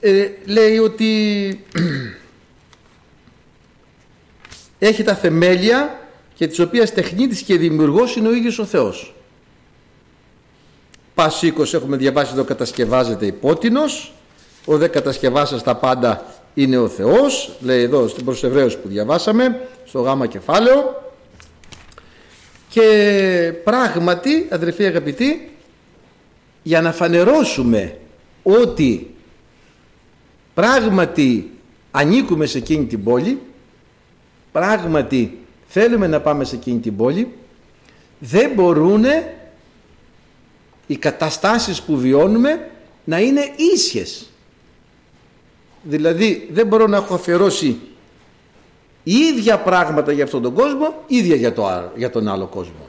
Ε, λέει ότι έχει τα θεμέλια και τις οποίες τεχνίτης και δημιουργός είναι ο ίδιος ο Θεός. Πας 20 έχουμε διαβάσει εδώ κατασκευάζεται υπότινος, ο δε κατασκευάσας τα πάντα είναι ο Θεός, λέει εδώ στην προς που διαβάσαμε, στο γάμα κεφάλαιο. Και πράγματι, αδερφοί αγαπητοί, για να φανερώσουμε ότι πράγματι ανήκουμε σε εκείνη την πόλη, πράγματι θέλουμε να πάμε σε εκείνη την πόλη, δεν μπορούν οι καταστάσεις που βιώνουμε να είναι ίσιες. Δηλαδή δεν μπορώ να έχω αφιερώσει ίδια πράγματα για αυτόν τον κόσμο, ίδια για, το, για τον άλλο κόσμο.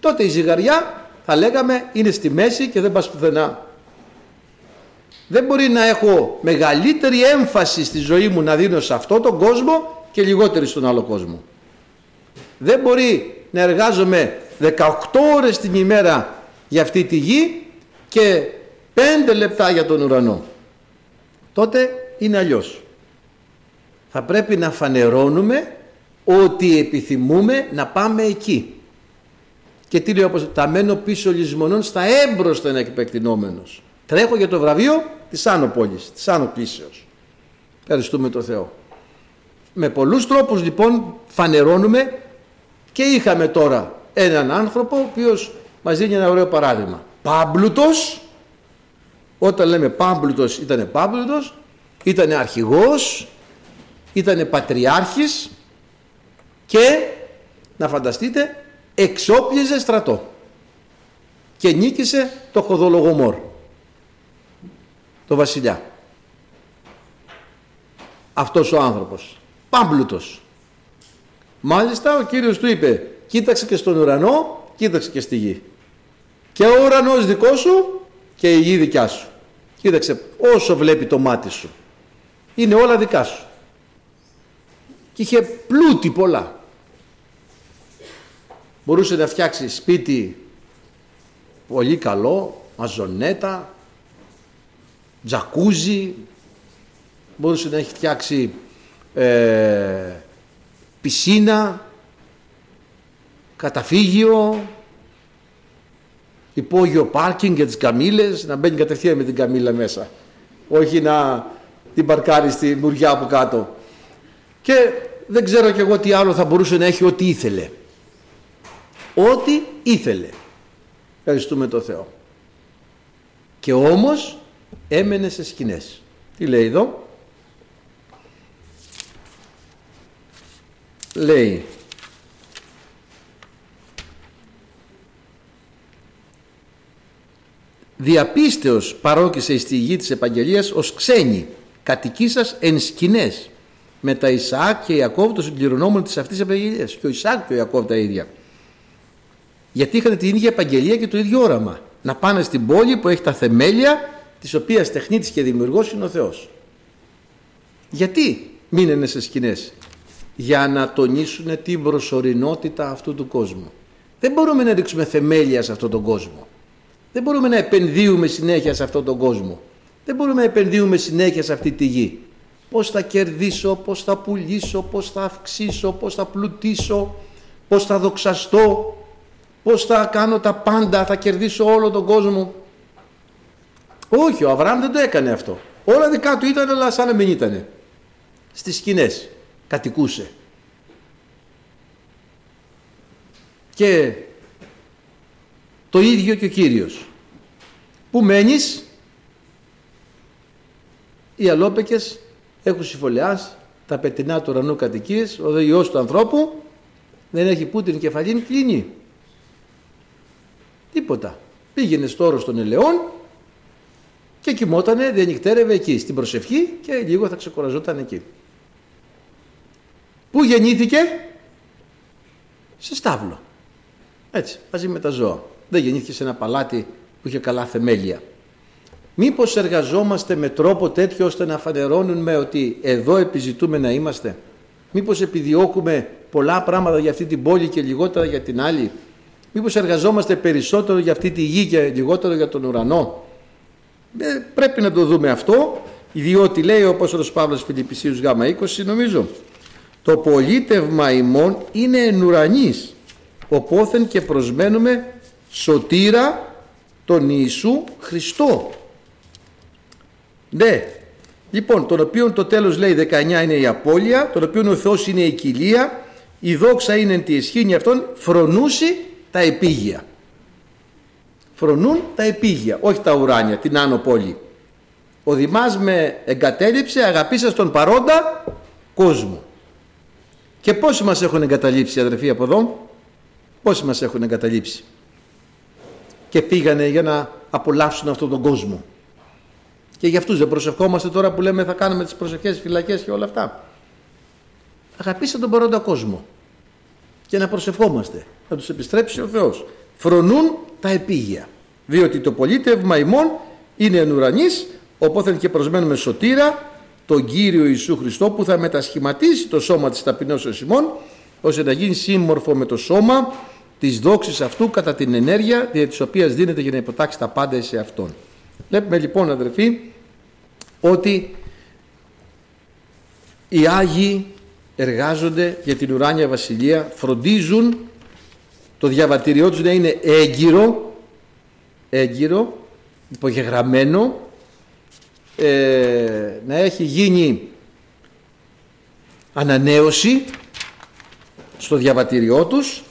Τότε η ζυγαριά θα λέγαμε είναι στη μέση και δεν πας πουθενά. Δεν μπορεί να έχω μεγαλύτερη έμφαση στη ζωή μου να δίνω σε αυτόν τον κόσμο και λιγότερη στον άλλο κόσμο. Δεν μπορεί να εργάζομαι 18 ώρες την ημέρα για αυτή τη γη και 5 λεπτά για τον ουρανό. Τότε είναι αλλιώς. Θα πρέπει να φανερώνουμε ότι επιθυμούμε να πάμε εκεί. Και τι λέει όπως τα μένω πίσω λησμονών στα έμπροστα είναι επεκτηνόμενος. Τρέχω για το βραβείο της Άνω Πόλης, της Άνω Πλήσεως. Ευχαριστούμε το Θεό. Με πολλούς τρόπους λοιπόν φανερώνουμε και είχαμε τώρα έναν άνθρωπο ο οποίος μας δίνει ένα ωραίο παράδειγμα. Πάμπλουτος, όταν λέμε πάμπλουτος ήταν πάμπλουτος, ήταν αρχηγός, ήταν πατριάρχης και να φανταστείτε εξόπλιζε στρατό και νίκησε το Χοδολογομόρ, το βασιλιά. Αυτός ο άνθρωπος, πάμπλουτος. Μάλιστα ο Κύριος του είπε, κοίταξε και στον ουρανό, κοίταξε και στη γη. Και ο ουρανός δικός σου και η γη δικιά σου. Κοίταξε όσο βλέπει το μάτι σου. Είναι όλα δικά σου. Και είχε πλούτη πολλά. Μπορούσε να φτιάξει σπίτι πολύ καλό, μαζονέτα, τζακούζι, μπορούσε να έχει φτιάξει ε, πισίνα, καταφύγιο, υπόγειο πάρκινγκ για τις καμήλες, να μπαίνει κατευθείαν με την καμήλα μέσα. Όχι να την παρκάρει στη μουριά από κάτω. Και δεν ξέρω κι εγώ τι άλλο θα μπορούσε να έχει ό,τι ήθελε. Ό,τι ήθελε. Ευχαριστούμε το Θεό. Και όμως έμενε σε σκηνές. Τι λέει εδώ; Λέει διαπίστεως παρόκησε στη γη της επαγγελίας ως ξένοι κατοικήσας εν σκηνές με τα Ισαάκ και Ιακώβ των συμπληρονόμων της αυτής επαγγελίας. Και ο Ισαάκ και ο Ιακώβ τα ίδια. Γιατί είχαν την ίδια επαγγελία και το ίδιο όραμα. Να πάνε στην πόλη που έχει τα θεμέλια της οποίας τεχνίτης και δημιουργός είναι ο Θεός. Γιατί μείνανε σε σκηνές; Για να τονίσουν την προσωρινότητα αυτού του κόσμου. Δεν μπορούμε να ρίξουμε θεμέλια σε αυτόν τον κόσμο δεν μπορούμε να επενδύουμε συνέχεια σε αυτόν τον κόσμο. Δεν μπορούμε να επενδύουμε συνέχεια σε αυτή τη γη. Πώς θα κερδίσω, πώς θα πουλήσω, πώς θα αυξήσω, πώς θα πλουτίσω, πώς θα δοξαστώ, πώς θα κάνω τα πάντα, θα κερδίσω όλο τον κόσμο. Όχι, ο Αβραάμ δεν το έκανε αυτό. Όλα δικά του ήταν, αλλά σαν να μην ήταν. Στις σκηνές κατοικούσε. Και το ίδιο και ο Κύριος. Πού μένεις, οι αλόπεκες έχουν συμφωλιάσει τα πετεινά του ουρανού κατοικίες, ο δε του ανθρώπου δεν έχει που την κεφαλήν κλείνει. Τίποτα. Πήγαινε στο όρος των ελαιών και κοιμότανε, διανυκτέρευε εκεί στην προσευχή και λίγο θα ξεκουραζόταν εκεί. Πού γεννήθηκε; Σε στάβλο. Έτσι, μαζί με τα ζώα. Δεν γεννήθηκε σε ένα παλάτι που είχε καλά θεμέλια. Μήπως εργαζόμαστε με τρόπο τέτοιο ώστε να φανερώνουμε ότι εδώ επιζητούμε να είμαστε; Μήπως επιδιώκουμε πολλά πράγματα για αυτή την πόλη και λιγότερα για την άλλη; Μήπως εργαζόμαστε περισσότερο για αυτή τη γη και λιγότερο για τον ουρανό; Ε, πρέπει να το δούμε αυτό, διότι λέει ο Απόστολος Παύλος Φιλιππισίους Γ 20 νομίζω, το πολίτευμα ημών είναι εν ουρανής, οπόθεν και προσμένουμε σωτήρα τον Ιησού Χριστό. Ναι, λοιπόν, τον οποίο το τέλος λέει 19 είναι η απώλεια, τον οποίο ο Θεός είναι η κοιλία, η δόξα είναι τη ισχύνη αυτών, φρονούσει τα επίγεια. Φρονούν τα επίγεια, όχι τα ουράνια, την άνω πόλη. Ο Δημάς με εγκατέλειψε, αγαπήσα τον παρόντα κόσμο. Και πόσοι μας έχουν εγκαταλείψει αδερφοί από εδώ, πόσοι μας έχουν εγκαταλείψει; Και πήγανε για να απολαύσουν αυτόν τον κόσμο. Και για αυτούς δεν προσευχόμαστε τώρα που λέμε θα κάνουμε τις προσευχές, φυλακές και όλα αυτά. Αγαπήστε τον παρόντα κόσμο και να προσευχόμαστε, να τους επιστρέψει ο Θεός. Φρονούν τα επίγεια, διότι το πολίτευμα ημών είναι εν ουρανής, οπότε και προσμένουμε σωτήρα, τον Κύριο Ιησού Χριστό που θα μετασχηματίσει το σώμα της ταπεινώσεως ημών, ώστε να γίνει σύμμορφο με το σώμα της δόξης αυτού κατά την ενέργεια δια της οποίας δίνεται για να υποτάξει τα πάντα σε Αυτόν. Βλέπουμε λοιπόν αδερφοί ότι οι Άγιοι εργάζονται για την ουράνια βασιλεία, φροντίζουν το διαβατηριό τους να είναι έγκυρο, έγκυρο, υπογεγραμμένο, ε, να έχει γίνει ανανέωση στο διαβατήριό τους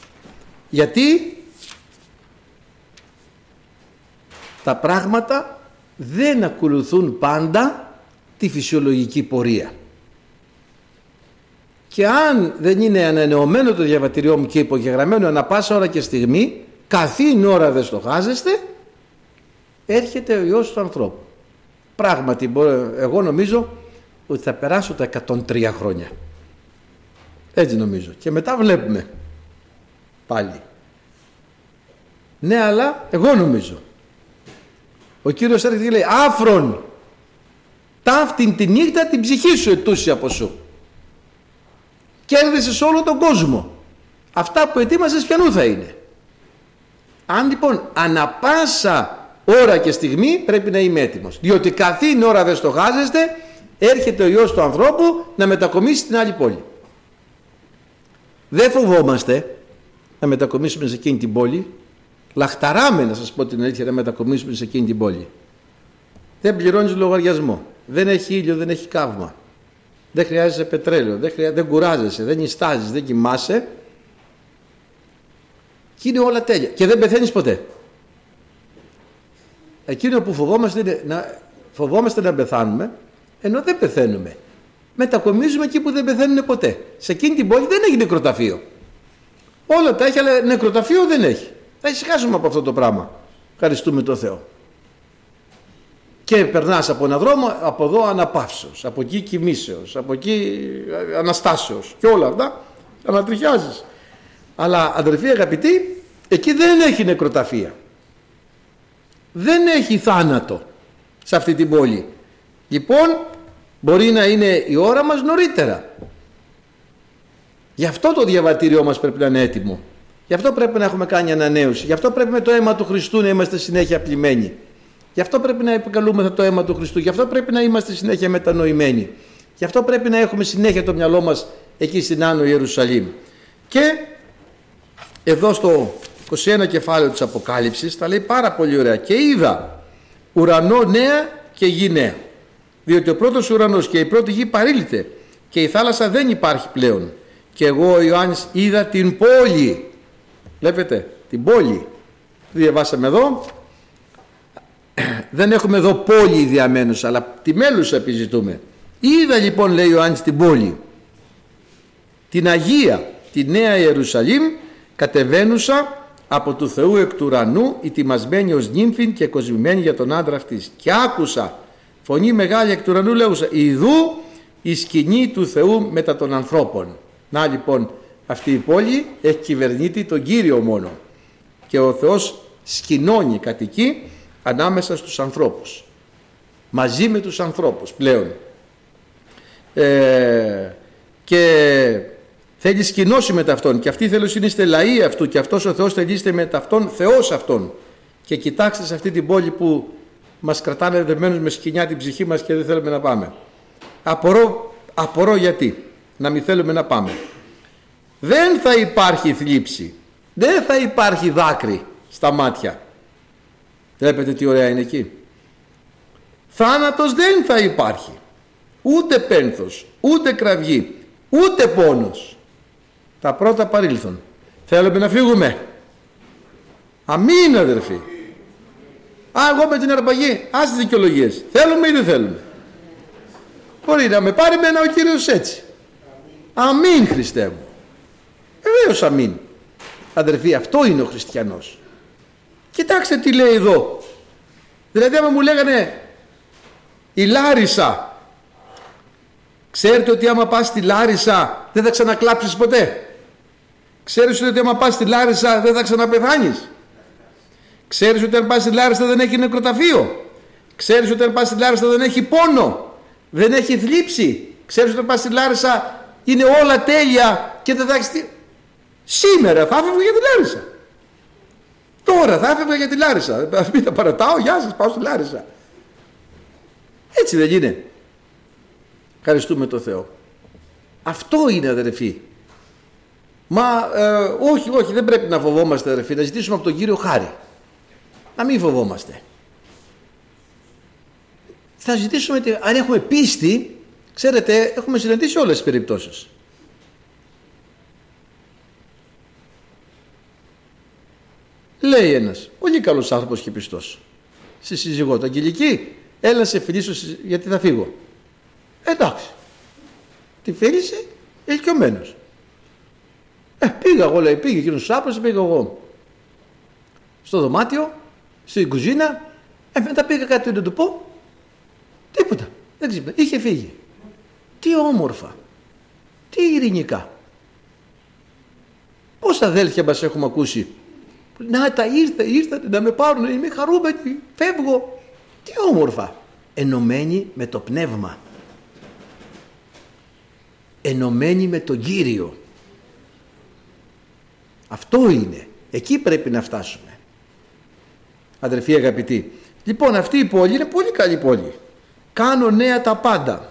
γιατί τα πράγματα δεν ακολουθούν πάντα τη φυσιολογική πορεία. Και αν δεν είναι ανανεωμένο το διαβατηριό μου και υπογεγραμμένο ανα πάσα ώρα και στιγμή, καθήν ώρα δεν στοχάζεστε, έρχεται ο Υιός του ανθρώπου. Πράγματι, εγώ νομίζω ότι θα περάσω τα 103 χρόνια. Έτσι νομίζω. Και μετά βλέπουμε πάλι. Ναι, αλλά εγώ νομίζω. Ο Κύριος έρχεται και λέει άφρον ταύτην τη νύχτα την ψυχή σου ετούσι από σου. Κέρδισες όλο τον κόσμο. Αυτά που ετοίμασες ποιανού θα είναι. Αν λοιπόν ανα πάσα ώρα και στιγμή πρέπει να είμαι έτοιμος. Διότι καθήν ώρα δεν στοχάζεστε έρχεται ο Υιός του ανθρώπου να μετακομίσει στην άλλη πόλη. Δεν φοβόμαστε να μετακομίσουμε σε εκείνη την πόλη. Λαχταράμε να σας πω την αλήθεια να μετακομίσουμε σε εκείνη την πόλη. Δεν πληρώνεις λογαριασμό. Δεν έχει ήλιο, δεν έχει καύμα. Δεν χρειάζεσαι πετρέλαιο, δεν, χρειά... δεν κουράζεσαι, δεν νιστάζεις, δεν κοιμάσαι. Και είναι όλα τέλεια. Και δεν πεθαίνεις ποτέ. Εκείνο που φοβόμαστε είναι να, φοβόμαστε να πεθάνουμε, ενώ δεν πεθαίνουμε. Μετακομίζουμε εκεί που δεν πεθαίνουν ποτέ. Σε εκείνη την πόλη δεν έχει νεκροταφείο. Όλα τα έχει, αλλά νεκροταφείο δεν έχει. Θα ησυχάσουμε από αυτό το πράγμα. Ευχαριστούμε τον Θεό. Και περνάς από έναν δρόμο, από εδώ αναπαύσεως, από εκεί κοιμήσεως, από εκεί αναστάσεως και όλα αυτά ανατριχιάζεις. Αλλά αδερφοί αγαπητοί, εκεί δεν έχει νεκροταφεία. Δεν έχει θάνατο σε αυτή την πόλη. Λοιπόν, μπορεί να είναι η ώρα μας νωρίτερα. Γι' αυτό το διαβατήριό μας πρέπει να είναι έτοιμο. Γι' αυτό πρέπει να έχουμε κάνει ανανέωση. Γι' αυτό πρέπει με το αίμα του Χριστού να είμαστε συνέχεια πλημμένοι. Γι' αυτό πρέπει να επικαλούμε το αίμα του Χριστού. Γι' αυτό πρέπει να είμαστε συνέχεια μετανοημένοι. Γι' αυτό πρέπει να έχουμε συνέχεια το μυαλό μας εκεί στην Άνω Ιερουσαλήμ. Και εδώ στο 21 κεφάλαιο της Αποκάλυψης τα λέει πάρα πολύ ωραία. Και είδα ουρανό νέα και γη νέα. Διότι ο πρώτος ουρανός και η πρώτη γη παρήλυτε και η θάλασσα δεν υπάρχει πλέον και εγώ ο Ιωάννης είδα την πόλη. Βλέπετε την πόλη. Διαβάσαμε εδώ. Δεν έχουμε εδώ πόλη διαμένους αλλά τη μέλους επιζητούμε. Είδα λοιπόν λέει ο Ιωάννης την πόλη. Την Αγία τη Νέα Ιερουσαλήμ κατεβαίνουσα από του Θεού εκ του ουρανού ετοιμασμένη ως νύμφιν και κοσμημένη για τον άντρα αυτής. Και άκουσα φωνή μεγάλη εκ του ουρανού λέγουσα «Ιδού η σκηνή του Θεού μετά των ανθρώπων». Να λοιπόν αυτή η πόλη έχει κυβερνήτη τον Κύριο μόνο. και ο Θεός σκηνώνει κατοικεί ανάμεσα στους ανθρώπους. Μαζί με τους ανθρώπους πλέον. Ε, και θέλει σκηνώσει με ταυτόν. Και αυτοί θέλουν είστε λαοί αυτού και αυτός ο Θεός θέλει με ταυτόν Θεός αυτόν. Και κοιτάξτε σε αυτή την πόλη που μας κρατάνε δεμένους με σκηνιά την ψυχή μας και δεν θέλουμε να πάμε. Απορώ, απορώ γιατί να μην θέλουμε να πάμε. Δεν θα υπάρχει θλίψη. Δεν θα υπάρχει δάκρυ στα μάτια. Βλέπετε τι ωραία είναι εκεί. Θάνατος δεν θα υπάρχει. Ούτε πένθος ούτε κραυγή ούτε πόνος. Τα πρώτα παρήλθον. Θέλουμε να φύγουμε. Αμήν αδερφοί. Α, εγώ με την αρπαγή, ας τις δικαιολογίες. Θέλουμε ή δεν θέλουμε. Μπορεί να με πάρει μένα ο Κύριος έτσι. Αμήν Χριστέ μου. Βεβαίως αμήν. Αδερφοί, αυτό είναι ο χριστιανός. Κοιτάξτε τι λέει εδώ. Δηλαδή άμα μου λέγανε η Λάρισα. Ξέρετε ότι άμα πας στη Λάρισα δεν θα ξανακλάψεις ποτέ; Ξέρεις ότι άμα πας στη Λάρισα δεν θα ξαναπεθάνεις; Ξέρεις ότι αν πας στη Λάρισα δεν έχει νεκροταφείο; Ξέρεις ότι αν πας στη Λάρισα δεν έχει πόνο; Δεν έχει θλίψη; Ξέρεις ότι αν πας στη Λάρισα είναι όλα τέλεια και δεν θα έχεις... Σήμερα θα έφευγα για τη Λάρισα. Τώρα θα έφευγα για τη Λάρισα. Μην τα παρατάω, γεια σας, πάω στη Λάρισα. Έτσι δεν είναι. Ευχαριστούμε το Θεό. Αυτό είναι αδερφοί. Μα ε, όχι, όχι, δεν πρέπει να φοβόμαστε αδερφοί, να ζητήσουμε από τον Κύριο χάρη. Να μην φοβόμαστε. Θα ζητήσουμε, αν έχουμε πίστη, ξέρετε, έχουμε συναντήσει όλες τις περιπτώσεις. Λέει ένας, πολύ καλός άνθρωπος και πιστός, στη σύζυγό του, Αγγελική, έλα σε φιλήσω γιατί θα φύγω. Εντάξει. Τη φίλησε, ηλικιωμένος. Ε, πήγα εγώ, λέει, πήγε εκείνος ο πήγα εγώ. Στο δωμάτιο, στην κουζίνα, ε, μετά πήγα κάτι να του πω, τίποτα, δεν ξύπνα, είχε φύγει. Τι όμορφα, τι ειρηνικά. Πόσα αδέλφια μας έχουμε ακούσει. Να τα ήρθε, ήρθατε να με πάρουν, είμαι χαρούμενη, φεύγω. Τι όμορφα. Ενωμένοι με το πνεύμα. Ενωμένοι με τον Κύριο. Αυτό είναι. Εκεί πρέπει να φτάσουμε αδερφοί αγαπητοί. Λοιπόν αυτή η πόλη είναι πολύ καλή πόλη. Κάνω νέα τα πάντα.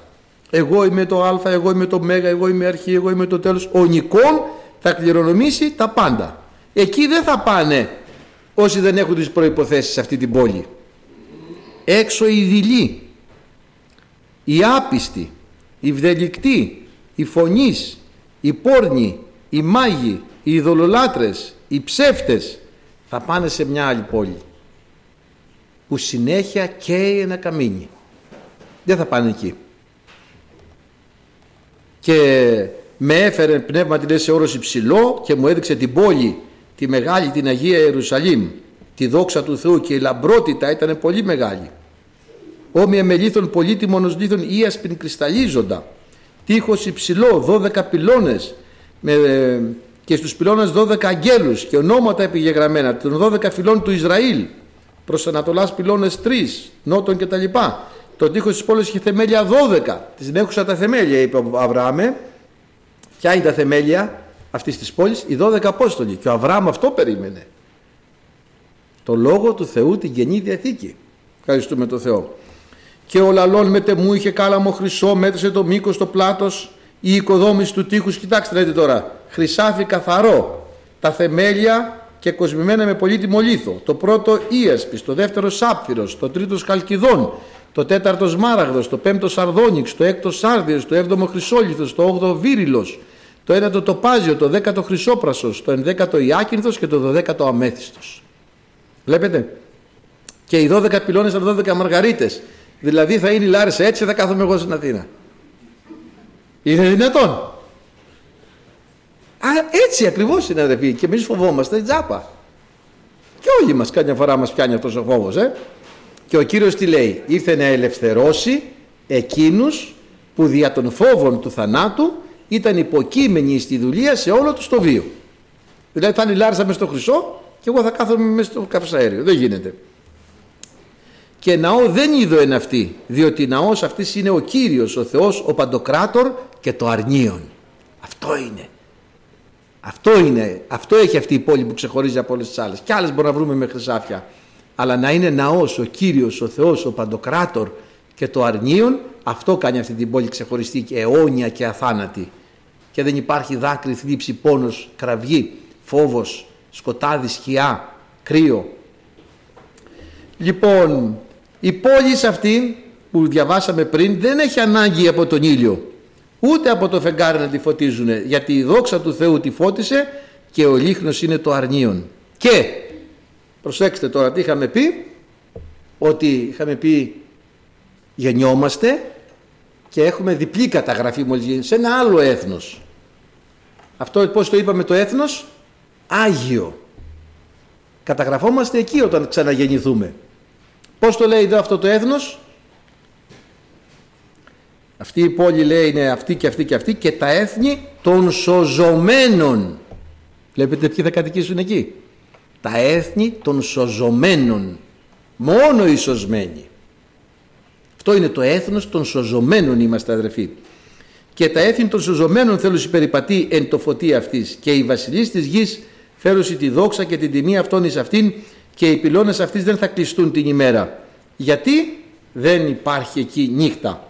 Εγώ είμαι το α, εγώ είμαι το μέγα, εγώ είμαι αρχή, εγώ είμαι το τέλος. Ο Νικόν θα κληρονομήσει τα πάντα. Εκεί δεν θα πάνε όσοι δεν έχουν τις προϋποθέσεις σε αυτή την πόλη. Έξω οι δειλοί, οι άπιστοι, οι βδελικτοί, οι φωνείς, οι πόρνοι, οι μάγοι, οι ειδωλολάτρες, οι ψεύτες θα πάνε σε μια άλλη πόλη που συνέχεια καίει ένα καμίνι. Δεν θα πάνε εκεί. Και με έφερε πνεύμα την σε όρος υψηλό και μου έδειξε την πόλη, τη μεγάλη την Αγία Ιερουσαλήμ, τη δόξα του Θεού και η λαμπρότητα ήταν πολύ μεγάλη. Όμοια με λίθον πολύτιμον ως λίθον ίασπιν κρυσταλλίζοντα, τείχος υψηλό, 12 πυλώνες με, και στους πυλώνες 12 αγγέλους και ονόματα επιγεγραμμένα των 12 φυλών του Ισραήλ προς Ανατολάς πυλώνες 3, νότον κτλ. Το τείχος της πόλης είχε θεμέλια 12. Τις συνέχουσα τα θεμέλια είπε ο Αβραάμε. Ποια είναι τα θεμέλια αυτής της πόλης, οι 12 Απόστολοι. Και ο Αβραάμ αυτό περίμενε. Το λόγο του Θεού την Καινή Διαθήκη. Ευχαριστούμε τον Θεό. Και ο λαλόν με τεμού είχε κάλαμο χρυσό, μέτρησε το μήκος, το πλάτος, η οικοδόμηση του τείχους, κοιτάξτε λέτε τώρα, χρυσάφι καθαρό, τα θεμέλια και κοσμημένα με πολύτιμο λίθο. Το πρώτο ίασπις, το δεύτερο σάπφυρος, το τρίτο χαλκιδόν, το τέταρτος σμάραγδος, το πέμπτος σαρδόνιξ, το έκτος σάρδιος, το έβδομο χρυσόλιθος, το όγδοο βύριλος, το ένατο τοπάζιο, το δέκατο χρυσόπρασος, το ενδέκατο ιάκυνθος και το δωδέκατο αμέθιστος. Βλέπετε; Και οι 12 πυλώνες ήταν 12 μαργαρίτες. Δηλαδή θα είναι η Λάρισα έτσι θα κάθομαι εγώ στην Αθήνα. Είναι δυνατόν. Α, έτσι ακριβώς είναι αδερφοί και εμείς φοβόμαστε τζάπα. Και όλοι μας κάποια φορά μας πιάνει αυτός ο φόβος. Ε; Και ο κύριος τι λέει, ήρθε να ελευθερώσει εκείνους που δια των φόβων του θανάτου ήταν υποκείμενοι στη δουλεία σε όλο τους το βίο. Δηλαδή θα είναι η Λάρισα μες στο χρυσό και εγώ θα κάθομαι μέσα στο καυσαέριο. Δεν γίνεται. Και ναό δεν είδω εν αυτή, διότι ναός αυτής είναι ο Κύριος, ο Θεός, ο Παντοκράτορ και το αρνίον. Αυτό είναι. Αυτό είναι, αυτό έχει αυτή η πόλη που ξεχωρίζει από όλες τις άλλες. Και άλλες μπορούμε να βρούμε με χρυσάφια. Αλλά να είναι ναός, ο Κύριος, ο Θεός, ο Παντοκράτορ και το αρνίον, αυτό κάνει αυτή την πόλη ξεχωριστή και αιώνια και αθάνατη. Και δεν υπάρχει δάκρυ, θλίψη, πόνος, κραυγή, φόβος, σκοτάδι, σκιά, κρύο. Λοιπόν, η πόλη αυτή που διαβάσαμε πριν δεν έχει ανάγκη από τον ήλιο ούτε από το φεγγάρι να τη φωτίζουν γιατί η δόξα του Θεού τη φώτισε και ο λίχνος είναι το αρνίον και προσέξτε τώρα τι είχαμε πει ότι είχαμε πει γεννιόμαστε και έχουμε διπλή καταγραφή μόλις σε ένα άλλο έθνος αυτό πώς το είπαμε το έθνος; Άγιο καταγραφόμαστε εκεί όταν ξαναγεννηθούμε Πώς το λέει εδώ αυτό το έθνος; Αυτή η πόλη λέει είναι αυτή και αυτή και αυτή και τα έθνη των σωζωμένων. Βλέπετε ποιοι θα κατοικήσουν εκεί; Τα έθνη των σωζωμένων. Μόνο οι σωσμένοι. Αυτό είναι το έθνος των σωζωμένων είμαστε αδερφοί. Και τα έθνη των σωζωμένων θέλουν περιπατεί εν το φωτί αυτής και οι βασιλείς της γης φέρουσι τη δόξα και την τιμή αυτών εις αυτήν και οι πυλώνες αυτής δεν θα κλειστούν την ημέρα. Γιατί; Δεν υπάρχει εκεί νύχτα.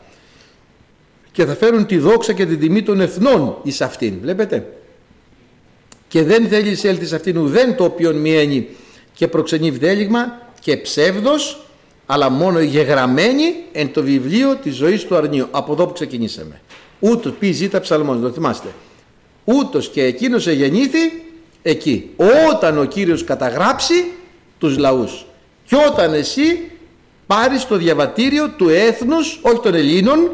Και θα φέρουν τη δόξα και την τιμή των εθνών εις αυτήν. Βλέπετε; Και δεν θέλει έλθεις σε αυτήν ουδέν το οποίον μιένει και προξενεί βδέλιγμα και ψεύδος αλλά μόνο γεγραμμένη εν το βιβλίο της ζωής του αρνίου. Από εδώ που ξεκινήσαμε. Ούτως πει ζήτα ψαλμός, το θυμάστε. Ούτως και εκείνος εγεννήθη εκεί. Όταν ο Κύριος καταγράψει τους λαούς. Και όταν εσύ πάρεις το διαβατήριο του έθνους, όχι των Ελλήνων,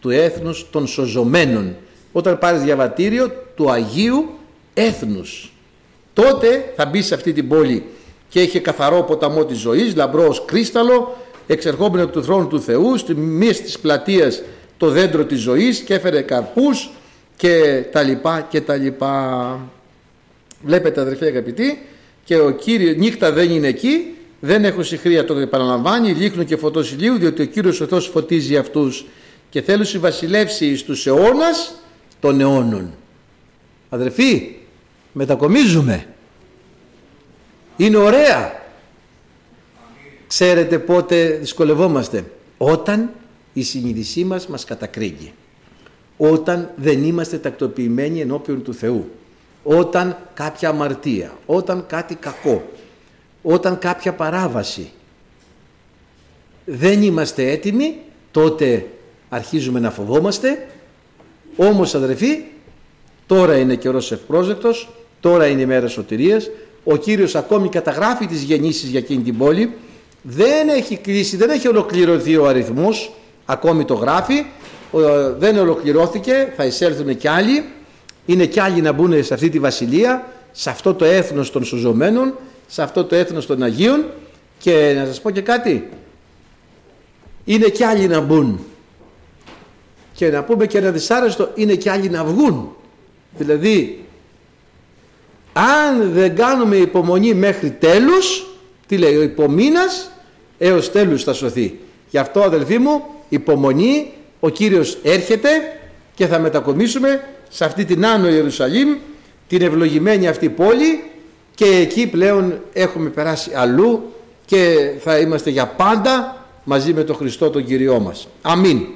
του έθνους των σωζωμένων. Όταν πάρεις διαβατήριο του Αγίου έθνους. Τότε θα μπει σε αυτή την πόλη και έχει καθαρό ποταμό της ζωής, λαμπρός ως κρίσταλο, εξερχόμενο από του θρόνου του Θεού, στη μέση της πλατείας το δέντρο της ζωής και έφερε καρπούς και τα λοιπά και τα λοιπά. Βλέπετε αδερφοί αγαπητοί, και ο Κύριος νύχτα δεν είναι εκεί δεν έχω συχρία τότε επαναλαμβάνει λίχνο και φωτός ηλίου διότι ο Κύριος ο Θεός φωτίζει αυτούς και θέλουν βασιλεύσει στους αιώνας των αιώνων αδερφοί μετακομίζουμε. Είναι ωραία. Ξέρετε πότε δυσκολευόμαστε. Όταν η συνείδησή μας μας κατακρίνει όταν δεν είμαστε τακτοποιημένοι ενώπιον του Θεού. Όταν κάποια αμαρτία, όταν κάτι κακό, όταν κάποια παράβαση. Δεν είμαστε έτοιμοι, τότε αρχίζουμε να φοβόμαστε. Όμως αδερφοί, τώρα είναι καιρός ευπρόσδεκτος, τώρα είναι η μέρα σωτηρίας, ο Κύριος ακόμη καταγράφει τις γεννήσεις για εκείνη την πόλη, δεν έχει κλείσει, δεν έχει ολοκληρωθεί ο αριθμός, ακόμη το γράφει, δεν ολοκληρώθηκε, θα εισέλθουν κι άλλοι, είναι κι άλλοι να μπουν σε αυτή τη βασιλεία, σε αυτό το έθνος των σωζωμένων, σε αυτό το έθνος των Αγίων. Και να σας πω και κάτι, είναι κι άλλοι να μπουν. Και να πούμε και ένα δυσάρεστο, είναι κι άλλοι να βγουν. Δηλαδή, αν δεν κάνουμε υπομονή μέχρι τέλους, τι λέει, ο υπομήνας έως τέλους θα σωθεί. Γι' αυτό αδελφοί μου, υπομονή, ο Κύριος έρχεται και θα μετακομίσουμε σε αυτή την Άνω Ιερουσαλήμ, την ευλογημένη αυτή πόλη και εκεί πλέον έχουμε περάσει αλλού και θα είμαστε για πάντα μαζί με τον Χριστό τον Κυριό μας. Αμήν.